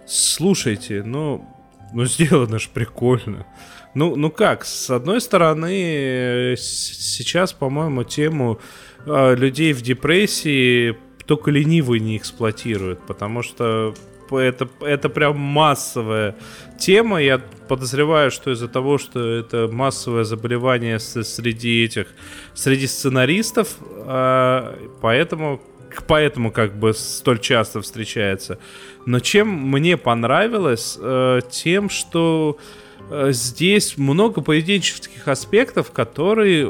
Слушайте, ну, ну, сделано же прикольно. Ну, ну как, с одной стороны, сейчас, по-моему, тему э, людей в депрессии только ленивые не эксплуатируют, потому что это, это прям массовая тема. Я подозреваю, что из-за того, что это массовое заболевание среди этих, среди сценаристов, э, поэтому поэтому как бы столь часто встречается. Но чем мне понравилось, э, тем, что э, здесь много поведенческих аспектов, которые,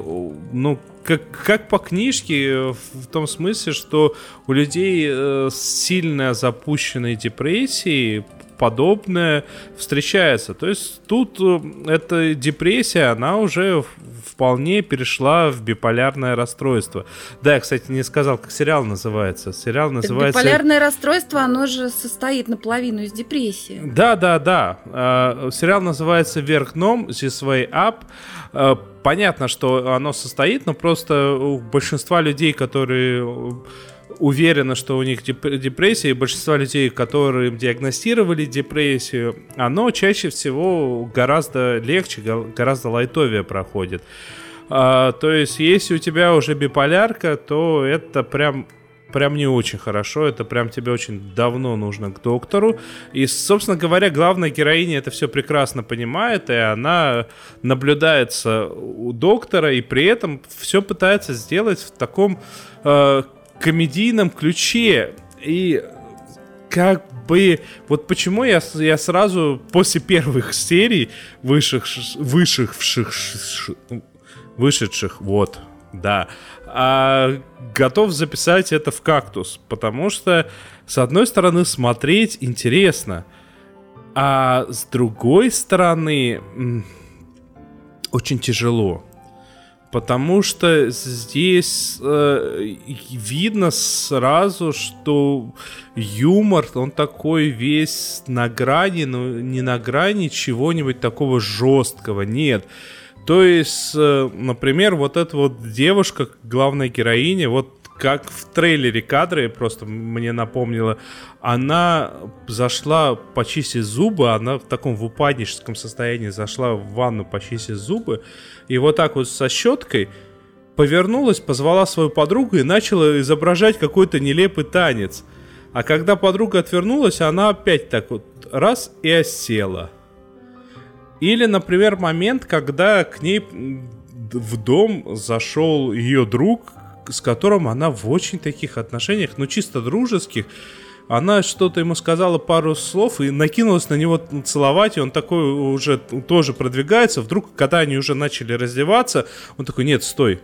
ну, как, как по книжке, в том смысле, что у людей э, сильно запущенной депрессии подобное встречается. То есть тут э, эта депрессия, она уже вполне перешла в биполярное расстройство. Да, я, кстати, не сказал, как сериал называется. Сериал называется... Биполярное расстройство, оно же состоит наполовину из депрессии. Да, да, да. Э, сериал называется «Вверх дном», «This Way Up». Э, понятно, что оно состоит, но просто у большинства людей, которые уверена, что у них депрессия, и большинство людей, которым диагностировали депрессию, оно чаще всего гораздо легче, гораздо лайтовее проходит. А, то есть, если у тебя уже биполярка, то это прям прям не очень хорошо, это прям тебе очень давно нужно к доктору. И, собственно говоря, главная героиня это все прекрасно понимает, и она наблюдается у доктора, и при этом все пытается сделать в таком э, комедийном ключе. И как бы... Вот почему я, я сразу после первых серий вышедших, вышедших, вышедших, вот, да, а, готов записать это в кактус, потому что, с одной стороны, смотреть интересно, а с другой стороны, очень тяжело. Потому что здесь э, видно сразу, что юмор, он такой весь на грани, но не на грани чего-нибудь такого жесткого, нет. То есть, э, например, вот эта вот девушка, главная героиня, вот как в трейлере кадры, просто мне напомнило, она зашла почистить зубы, она в таком в упадническом состоянии зашла в ванну почистить зубы, и вот так вот со щеткой повернулась, позвала свою подругу и начала изображать какой-то нелепый танец. А когда подруга отвернулась, она опять так вот раз и осела. Или, например, момент, когда к ней в дом зашел ее друг, с которым она в очень таких отношениях, ну чисто дружеских, она что-то ему сказала пару слов и накинулась на него целовать, и он такой уже тоже продвигается. Вдруг, когда они уже начали раздеваться, он такой, нет, стой,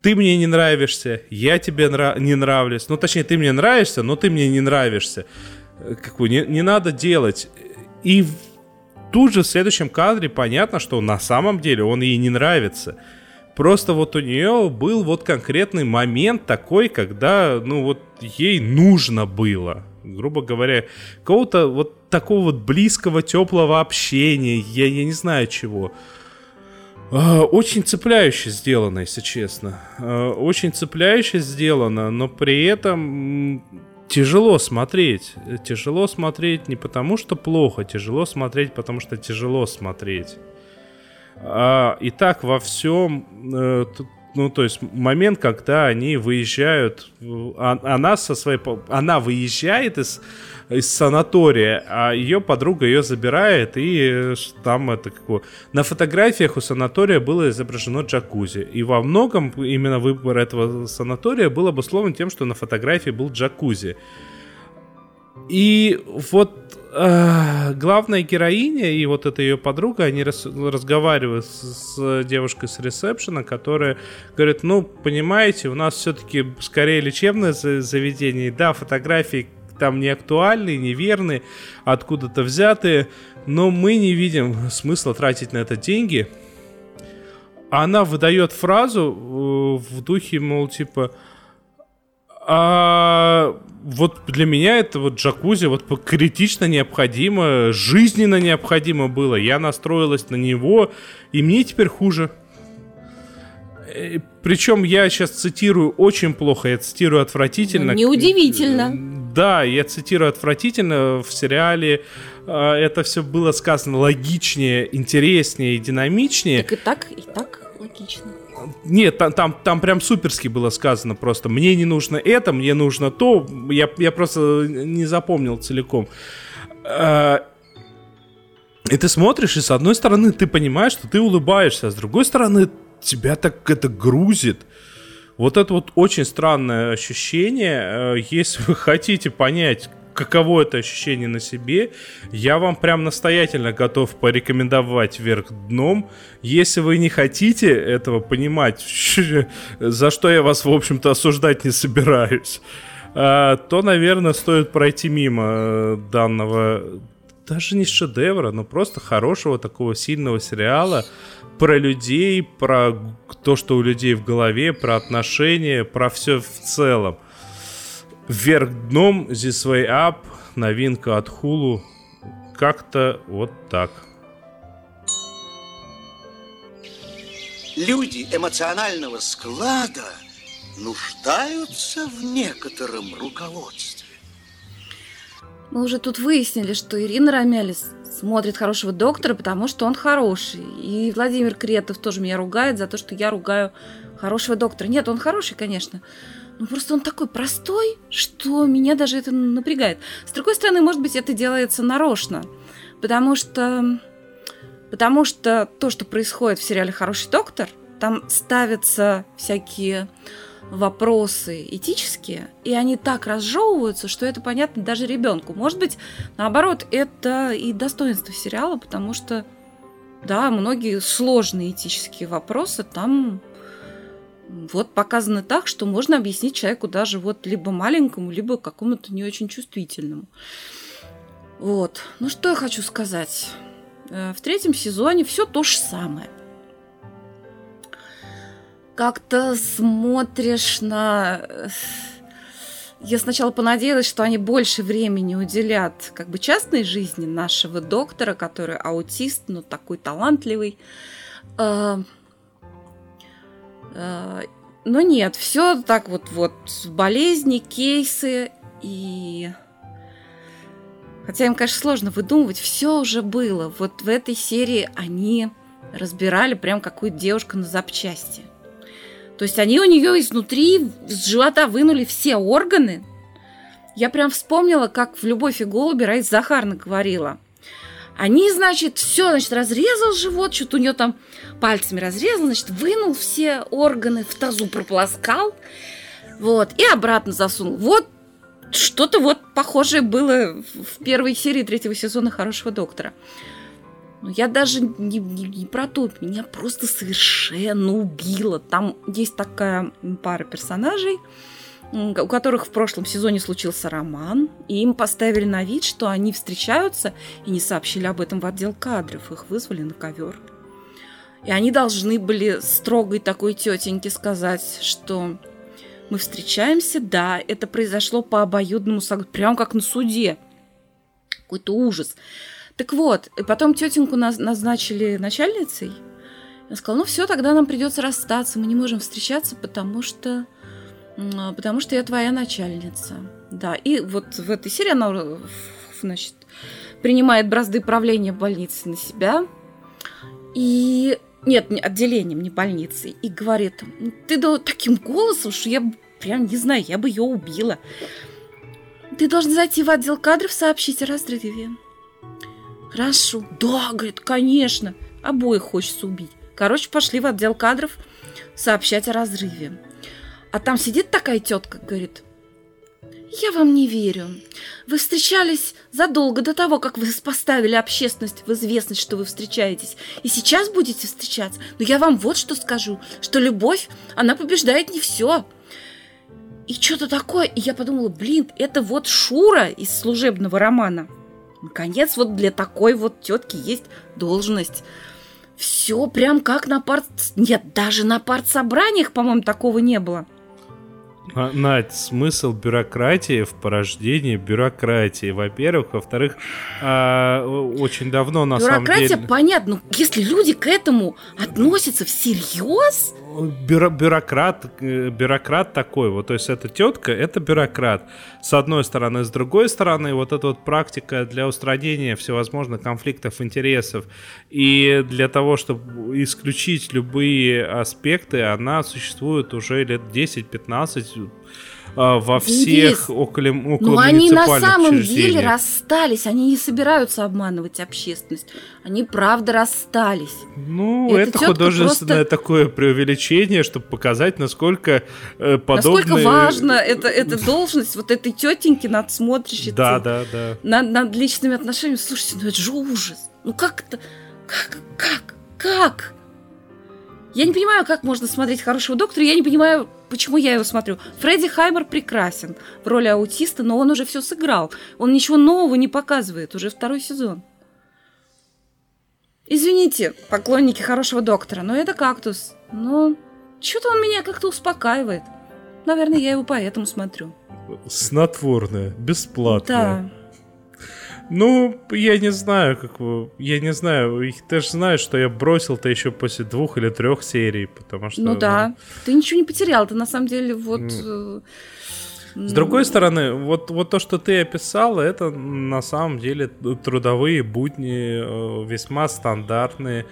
ты мне не нравишься, я тебе нра- не нравлюсь. Ну, точнее, ты мне нравишься, но ты мне не нравишься. Э, Какой, не, не надо делать. И тут же в следующем кадре понятно, что на самом деле он ей не нравится. Просто вот у нее был вот конкретный момент такой, когда, ну вот, ей нужно было, грубо говоря, какого-то вот такого вот близкого, теплого общения, я, я не знаю чего. А, Очень цепляюще сделано, если честно. А, Очень цепляюще сделано, но при этом тяжело смотреть. Тяжело смотреть не потому, что плохо, тяжело смотреть, потому что тяжело смотреть. А, и так во всем, э, ну, то есть момент, когда они выезжают, а- она со своей, она выезжает из, из санатория, а ее подруга ее забирает, и э, там это как на фотографиях у санатория было изображено джакузи. И во многом именно выбор этого санатория был обусловлен тем, что на фотографии был джакузи. И вот э, главная героиня и вот эта ее подруга, они рас- разговаривают с, с девушкой с ресепшена, которая говорит, ну, понимаете, у нас все-таки скорее лечебное за- заведение, да, фотографии там не актуальные, неверные, откуда-то взятые, но мы не видим смысла тратить на это деньги. Она выдает фразу э, в духе, мол, типа, а вот для меня это вот джакузи вот критично необходимо, жизненно необходимо было. Я настроилась на него, и мне теперь хуже. Э, Причем я сейчас цитирую очень плохо, я цитирую отвратительно. Неудивительно. Да, я цитирую отвратительно. В сериале э, это все было сказано логичнее, интереснее и динамичнее. Так и так, и так логично. Нет, там, там, там прям суперски было сказано просто. Мне не нужно это, мне нужно то. Я, я просто не запомнил целиком. А, И ты смотришь, и с одной стороны ты понимаешь, что ты улыбаешься, а с другой стороны тебя так это грузит. Вот это вот очень странное ощущение. Э, Если вы хотите понять, каково это ощущение на себе, я вам прям настоятельно готов порекомендовать вверх дном. Если вы не хотите этого понимать, за что я вас, в общем-то, осуждать не собираюсь, э, то, наверное, стоит пройти мимо э, данного даже не шедевра, но просто хорошего такого сильного сериала про людей, про то, что у людей в голове, про отношения, про все в целом. Вверх дном, This Way Up, новинка от Hulu. Как-то вот так. Люди эмоционального склада нуждаются в некотором руководстве. Мы уже тут выяснили, что Ирина Ромялис смотрит хорошего доктора, потому что он хороший. И Владимир Кретов тоже меня ругает за то, что я ругаю хорошего доктора. Нет, он хороший, конечно. Но просто он такой простой, что меня даже это напрягает. С другой стороны, может быть, это делается нарочно. Потому что... Потому что то, что происходит в сериале «Хороший доктор», там ставятся всякие вопросы этические, и они так разжевываются, что это понятно даже ребенку. Может быть, наоборот, это и достоинство сериала, потому что, да, многие сложные этические вопросы там вот показаны так, что можно объяснить человеку даже вот либо маленькому, либо какому-то не очень чувствительному. Вот. Ну что я хочу сказать. Э, В третьем сезоне все то же самое как-то смотришь на... э, Я сначала понадеялась, что они больше времени уделят как бы частной жизни нашего доктора, который аутист, но такой талантливый. Э, Но нет, все так вот, вот, болезни, кейсы и... Хотя им, конечно, сложно выдумывать, все уже было. Вот в этой серии они разбирали прям какую-то девушку на запчасти. То есть они у нее изнутри, с живота вынули все органы. Я прям вспомнила, как в «Любовь и голуби» Раиса Захарна говорила. Они, значит, все, значит, разрезал живот, что-то у нее там пальцами разрезал, значит, вынул все органы, в тазу прополоскал, вот, и обратно засунул. Вот что-то вот похожее было в первой серии третьего сезона «Хорошего доктора». Но я даже не, не, не про то, меня просто совершенно убило. Там есть такая пара персонажей, у которых в прошлом сезоне случился роман, и им поставили на вид, что они встречаются, и не сообщили об этом в отдел кадров. Их вызвали на ковер. И они должны были строгой такой тетеньке сказать, что мы встречаемся, да, это произошло по обоюдному согласию, прям как на суде. Какой-то ужас. Так вот, и потом тетеньку наз- назначили начальницей. Я сказала, ну все, тогда нам придется расстаться, мы не можем встречаться, потому что, потому что я твоя начальница. Да, и вот в этой серии она, значит, принимает бразды правления больницы на себя. И нет, отделением, не больницей, и говорит, ты да таким голосом, что я прям не знаю, я бы ее убила. Ты должен зайти в отдел кадров, сообщить о разрыве. Хорошо. Да, говорит, конечно. Обоих хочется убить. Короче, пошли в отдел кадров сообщать о разрыве. А там сидит такая тетка, говорит, я вам не верю. Вы встречались задолго до того, как вы поставили общественность в известность, что вы встречаетесь. И сейчас будете встречаться. Но я вам вот что скажу, что любовь, она побеждает не все. И что-то такое. И я подумала, блин, это вот Шура из служебного романа. Наконец, вот для такой вот тетки есть должность. Все прям как на парт... Нет, даже на партсобраниях, по-моему, такого не было. Надь, смысл бюрократии в порождении бюрократии, во-первых. Во-вторых, а, очень давно на Бюрократия, самом деле... понятно, но если люди к этому относятся всерьез... Бюро бюрократ, э, бюрократ такой вот, то есть эта тетка, это бюрократ. С одной стороны, с другой стороны, вот эта вот практика для устранения всевозможных конфликтов интересов и для того, чтобы исключить любые аспекты, она существует уже лет 10-15 а, во всех около, около Но они на самом деле расстались, они не собираются обманывать общественность, они правда расстались. Ну, Эта это художественное просто... такое преувеличение, чтобы показать, насколько э, подобные... Насколько важно это, эта должность вот этой тетеньки надсмотрщицы. Да, да, да. Над, над личными отношениями. Слушайте, ну это же ужас. Ну как это? Как? Как? Как? Я не понимаю, как можно смотреть хорошего доктора, я не понимаю, почему я его смотрю. Фредди Хаймер прекрасен в роли аутиста, но он уже все сыграл. Он ничего нового не показывает, уже второй сезон. Извините, поклонники хорошего доктора, но это кактус. Ну, что-то он меня как-то успокаивает. Наверное, я его поэтому смотрю. Снотворное, бесплатное. Ну, я не знаю, как я не знаю. Ты же знаешь, что я бросил-то еще после двух или трех серий, потому что. Ну да, ты ничего не потерял, ты на самом деле вот. Mm. С другой стороны, вот, вот то, что ты описала, это на самом деле трудовые будни э, весьма стандартные.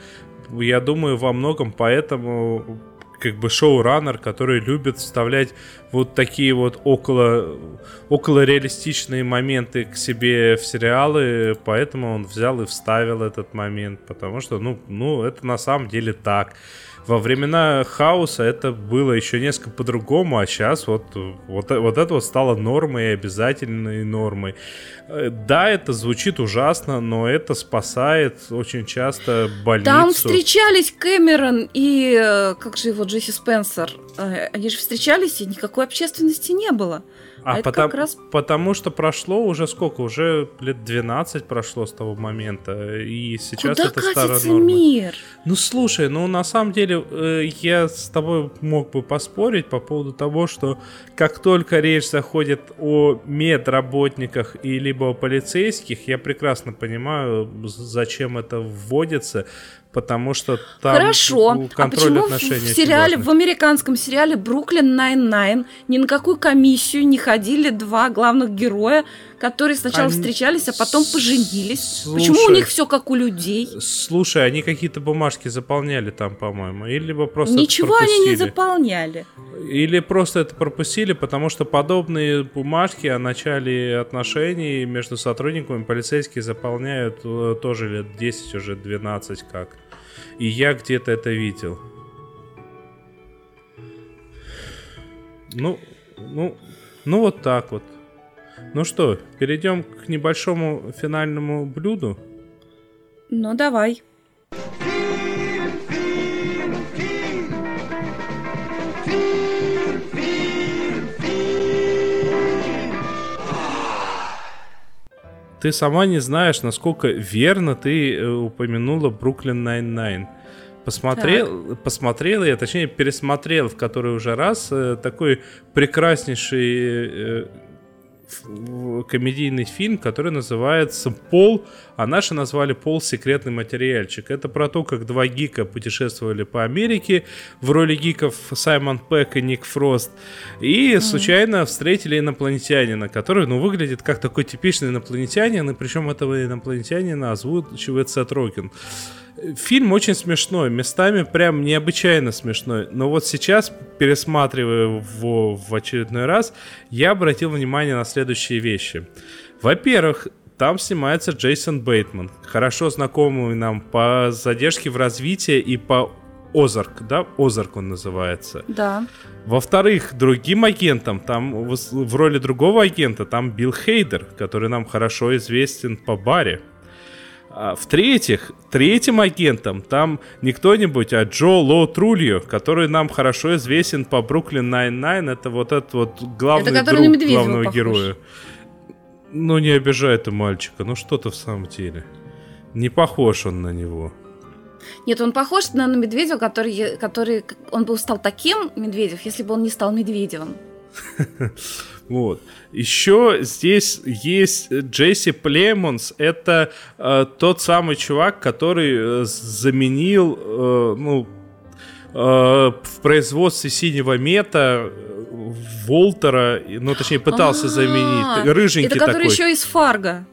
Я думаю, во многом поэтому как бы шоураннер, который любит вставлять вот такие вот около, около реалистичные моменты к себе в сериалы, поэтому он взял и вставил этот момент, потому что, ну, ну это на самом деле так. Во времена хаоса это было еще несколько по-другому, а сейчас вот, вот, вот это вот стало нормой и обязательной нормой. Э, да, это звучит ужасно, но это спасает очень часто больницу. Там встречались Кэмерон и, э, как же его, Джесси Спенсер. Э, они же встречались, и никакой общественности не было. А, а потому, раз... потому что прошло уже сколько? Уже лет 12 прошло с того момента. И сейчас Куда это старая норма. мир? Ну слушай, ну на самом деле э, я с тобой мог бы поспорить по поводу того, что как только речь заходит о медработниках и либо о полицейских, я прекрасно понимаю, зачем это вводится потому что там Хорошо. А контроль почему в- отношений в сериале, в американском сериале Brooklyn Nine-Nine ни на какую комиссию не ходили два главных героя, которые сначала Они- встречались, а потом поженились? Слушай. Почему у них все как у людей? Слушай, они какие-то бумажки заполняли там, по-моему, или бы просто Ничего они не заполняли. Или просто это пропустили, потому что подобные бумажки о начале отношений между сотрудниками полицейские заполняют э, тоже лет 10, уже 12 как. И я где-то это видел. Ну, ну, ну вот так вот. Ну что, перейдем к небольшому финальному блюду. Ну, давай. Ты сама не знаешь, насколько верно ты э, упомянула Brooklyn Nine-Nine. Посмотрел, посмотрел я, точнее, пересмотрел в который уже раз э, такой прекраснейший э, комедийный фильм, который называется «Пол», а наши назвали «Пол. Секретный материальчик». Это про то, как два гика путешествовали по Америке в роли гиков Саймон Пэк и Ник Фрост, и случайно встретили инопланетянина, который, ну, выглядит как такой типичный инопланетянин, и причем этого инопланетянина озвучивает Сет Роген. Фильм очень смешной, местами прям необычайно смешной. Но вот сейчас, пересматривая его в очередной раз, я обратил внимание на следующие вещи. Во-первых, там снимается Джейсон Бейтман, хорошо знакомый нам по задержке в развитии и по Ozark, да, Ozark он называется. Да. Во-вторых, другим агентом, там в, роли другого агента, там Билл Хейдер, который нам хорошо известен по Барри. А в-третьих, третьим агентом там не кто-нибудь, а Джо Ло Трульо, который нам хорошо известен по Brooklyn Nine-Nine. Это вот этот вот главный Это друг главного похож. героя. Ну, не обижай ты мальчика. Ну, что ты в самом деле? Не похож он на него. Нет, он похож на, Медведева, который, который... Он бы стал таким, Медведев, если бы он не стал Медведевым. Вот. Еще здесь есть Джесси Племонс. Это э, тот самый чувак, который э, заменил, э, ну, э, в производстве синего мета э, Волтера, ну, точнее, пытался А, заменить. Рыженький Это который такой. еще из Фарго.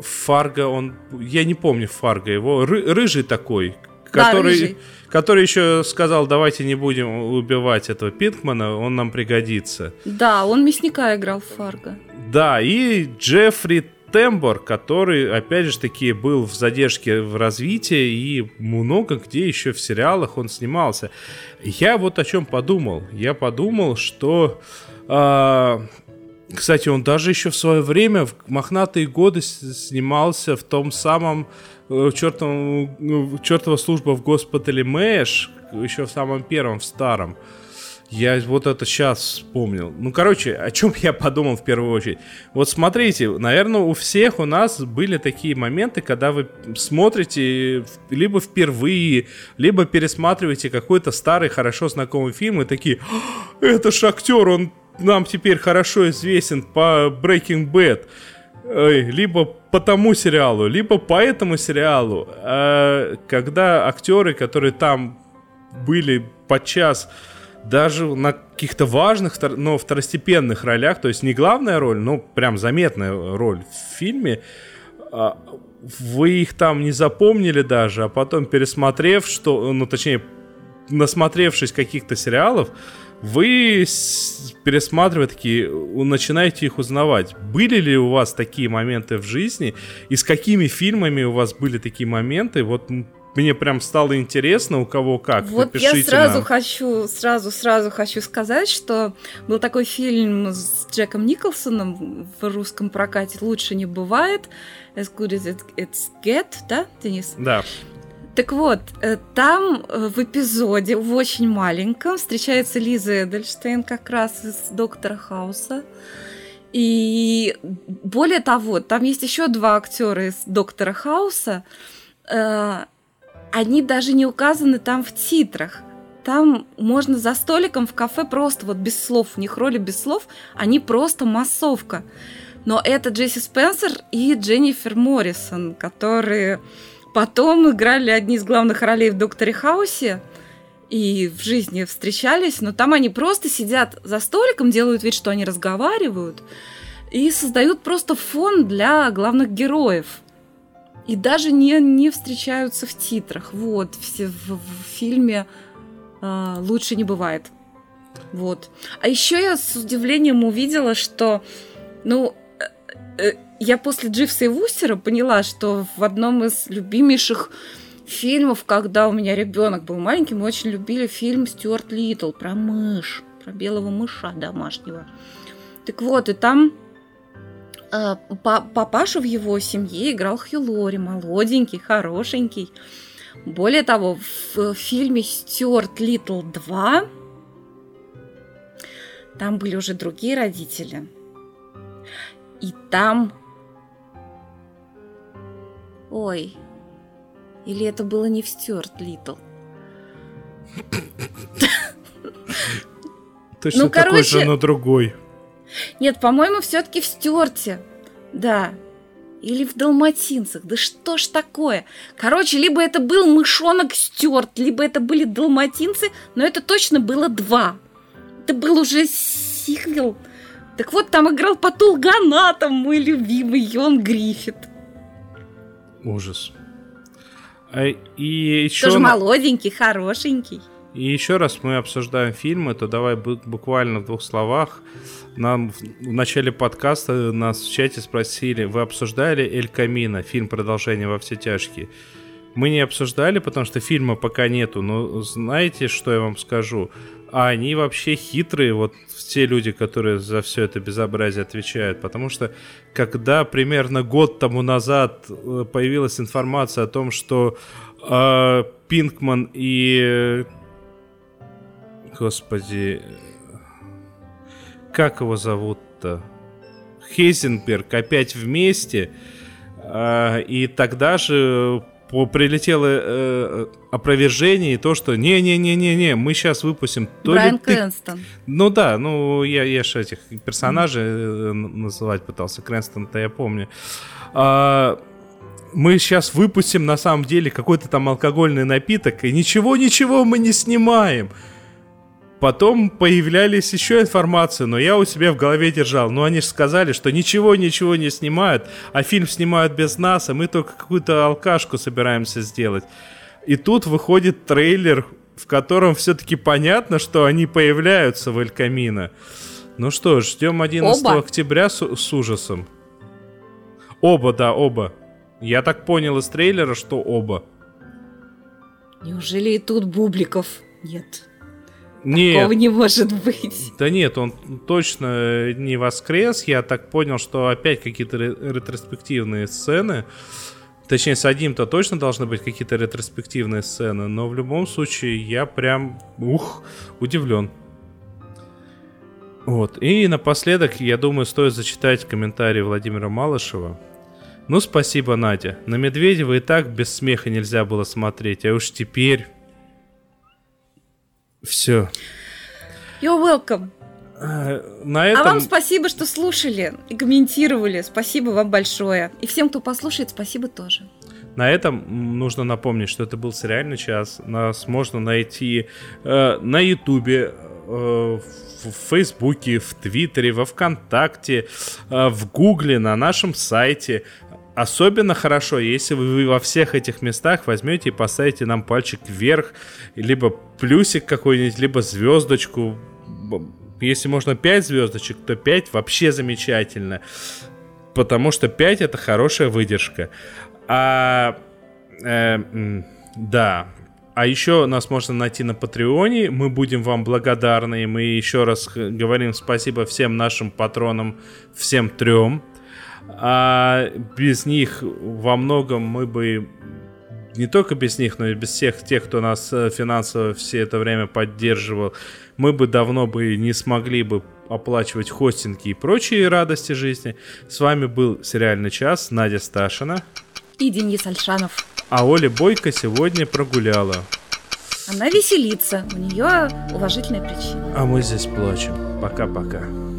Фарго, он... Я не помню Фарго его. Ры- рыжий такой, Да, который... рыжий. Который еще сказал, давайте не будем убивать этого Пинкмана, он нам пригодится. Да, он мясника играл в Фарго. Да, и Джеффри Тембор, который, опять же таки, был в задержке в развитии и много где еще в сериалах он снимался. Я вот о чем подумал. Я подумал, что... а, кстати, он даже еще в свое время, в мохнатые годы, снимался в том самом э, чертовом, ну, чертова служба в госпитале Мэш, еще в самом первом, в старом. Я вот это сейчас вспомнил. Ну, короче, о чем я подумал в первую очередь. Вот смотрите, наверное, у всех у нас были такие моменты, когда вы смотрите в- либо впервые, либо пересматриваете какой-то старый, хорошо знакомый фильм и такие, «А, это ж актер, он нам теперь хорошо известен по Breaking Bad. Ой, либо по тому сериалу, либо по этому сериалу. А когда актеры, которые там были подчас даже на каких-то важных, но второстепенных ролях, то есть не главная роль, но прям заметная роль в фильме, а, вы их там не запомнили даже, а потом пересмотрев, что, ну точнее, насмотревшись каких-то сериалов, вы пересматривая такие, начинаете их узнавать. Были ли у вас такие моменты в жизни? И с какими фильмами у вас были такие моменты? Вот мне прям стало интересно, у кого как. Вот я Напишите сразу нам. хочу, сразу, сразу хочу сказать, что был такой фильм с Джеком Николсоном в русском прокате «Лучше не бывает». As good as it, it's get, да, Денис? Да. Так вот, э, там э, в эпизоде, в очень маленьком, встречается Лиза Эдельштейн как раз из «Доктора Хауса». И более того, там есть еще два актера из «Доктора Хауса». Э, Они даже не указаны там в титрах. Там можно за столиком в кафе просто вот без слов, у них роли без слов, они просто массовка. Но это Джесси Спенсер и Дженнифер Моррисон, которые Потом играли одни из главных ролей в «Докторе Хаусе», и в жизни встречались, но там они просто сидят за столиком, делают вид, что они разговаривают, и создают просто фон для главных героев. И даже не, не встречаются в титрах. Вот, все в, в фильме э, лучше не бывает. Вот. А еще я с удивлением увидела, что, ну, я после Дживса и Вустера поняла, что в одном из любимейших фильмов, когда у меня ребенок был маленький, мы очень любили фильм Стюарт Литл про мышь, про белого мыша домашнего. Так вот, и там э, папашу в его семье играл Хью Лори, молоденький, хорошенький. Более того, в фильме Стюарт Литл 2 там были уже другие родители. И там... Ой, или это было не в Стюарт Литл? Точно ну, такой короче... же, но другой. Нет, по-моему, все-таки в Стюарте. Да. Или в Далматинцах. Да что ж такое? Короче, либо это был мышонок Стюарт, либо это были далматинцы, но это точно было два. Это был уже сиквел. Так вот, там играл Патул Ганатом, мой любимый Йон Гриффит. Ужас. А, и еще... Тоже молоденький, хорошенький. И еще раз мы обсуждаем фильмы, то давай буквально в двух словах. Нам в начале подкаста нас в чате спросили, вы обсуждали «Эль Камино», фильм «Продолжение во все тяжкие»? Мы не обсуждали, потому что фильма пока нету, но знаете, что я вам скажу? А они вообще хитрые, вот те люди, которые за все это безобразие отвечают. Потому что когда примерно год тому назад э, появилась информация о том, что э, Пинкман и... Господи... Как его зовут-то? Хейзенберг опять вместе. Э, и тогда же прилетело э, опровержение и то, что не-не-не-не-не, мы сейчас выпустим... То Брайан ли ты... Крэнстон. Ну да, ну я, я же этих персонажей mm. называть пытался, Крэнстон-то я помню. А, мы сейчас выпустим на самом деле какой-то там алкогольный напиток, и ничего-ничего мы не снимаем. Потом появлялись еще информации, но я у себя в голове держал. Ну, они же сказали, что ничего-ничего не снимают, а фильм снимают без нас, а мы только какую-то алкашку собираемся сделать. И тут выходит трейлер, в котором все-таки понятно, что они появляются в Эль Камино. Ну что ж, ждем 11 оба? октября с, с ужасом. Оба, да, оба. Я так понял из трейлера, что оба. Неужели и тут Бубликов нет? Нет. Такого не может быть. Да нет, он точно не воскрес. Я так понял, что опять какие-то ретроспективные сцены. Точнее, с одним-то точно должны быть какие-то ретроспективные сцены, но в любом случае я прям, ух, удивлен. Вот. И напоследок, я думаю, стоит зачитать комментарий Владимира Малышева. Ну, спасибо, Надя. На Медведева и так без смеха нельзя было смотреть, а уж теперь... Все. You're welcome. А, на этом... А вам спасибо, что слушали и комментировали. Спасибо вам большое. И всем, кто послушает, спасибо тоже. На этом нужно напомнить, что это был сериальный час. Нас можно найти э, на Ютубе, э, в Фейсбуке, в Твиттере, во Вконтакте, э, в Гугле, на нашем сайте. Особенно хорошо, если вы во всех этих местах возьмете и поставите нам пальчик вверх, либо плюсик какой-нибудь, либо звездочку. Если можно 5 звездочек, то 5 вообще замечательно. Потому что 5 это хорошая выдержка. А, э, да. А еще нас можно найти на Патреоне. Мы будем вам благодарны. И мы еще раз говорим спасибо всем нашим патронам, всем трем а без них во многом мы бы не только без них, но и без всех тех, кто нас э, финансово все это время поддерживал, мы бы давно бы не смогли бы оплачивать хостинги и прочие радости жизни. С вами был «Сериальный час» Надя Сташина. И Денис Альшанов. А Оля Бойко сегодня прогуляла. Она веселится, у нее уважительная причина. А мы здесь плачем. Пока-пока.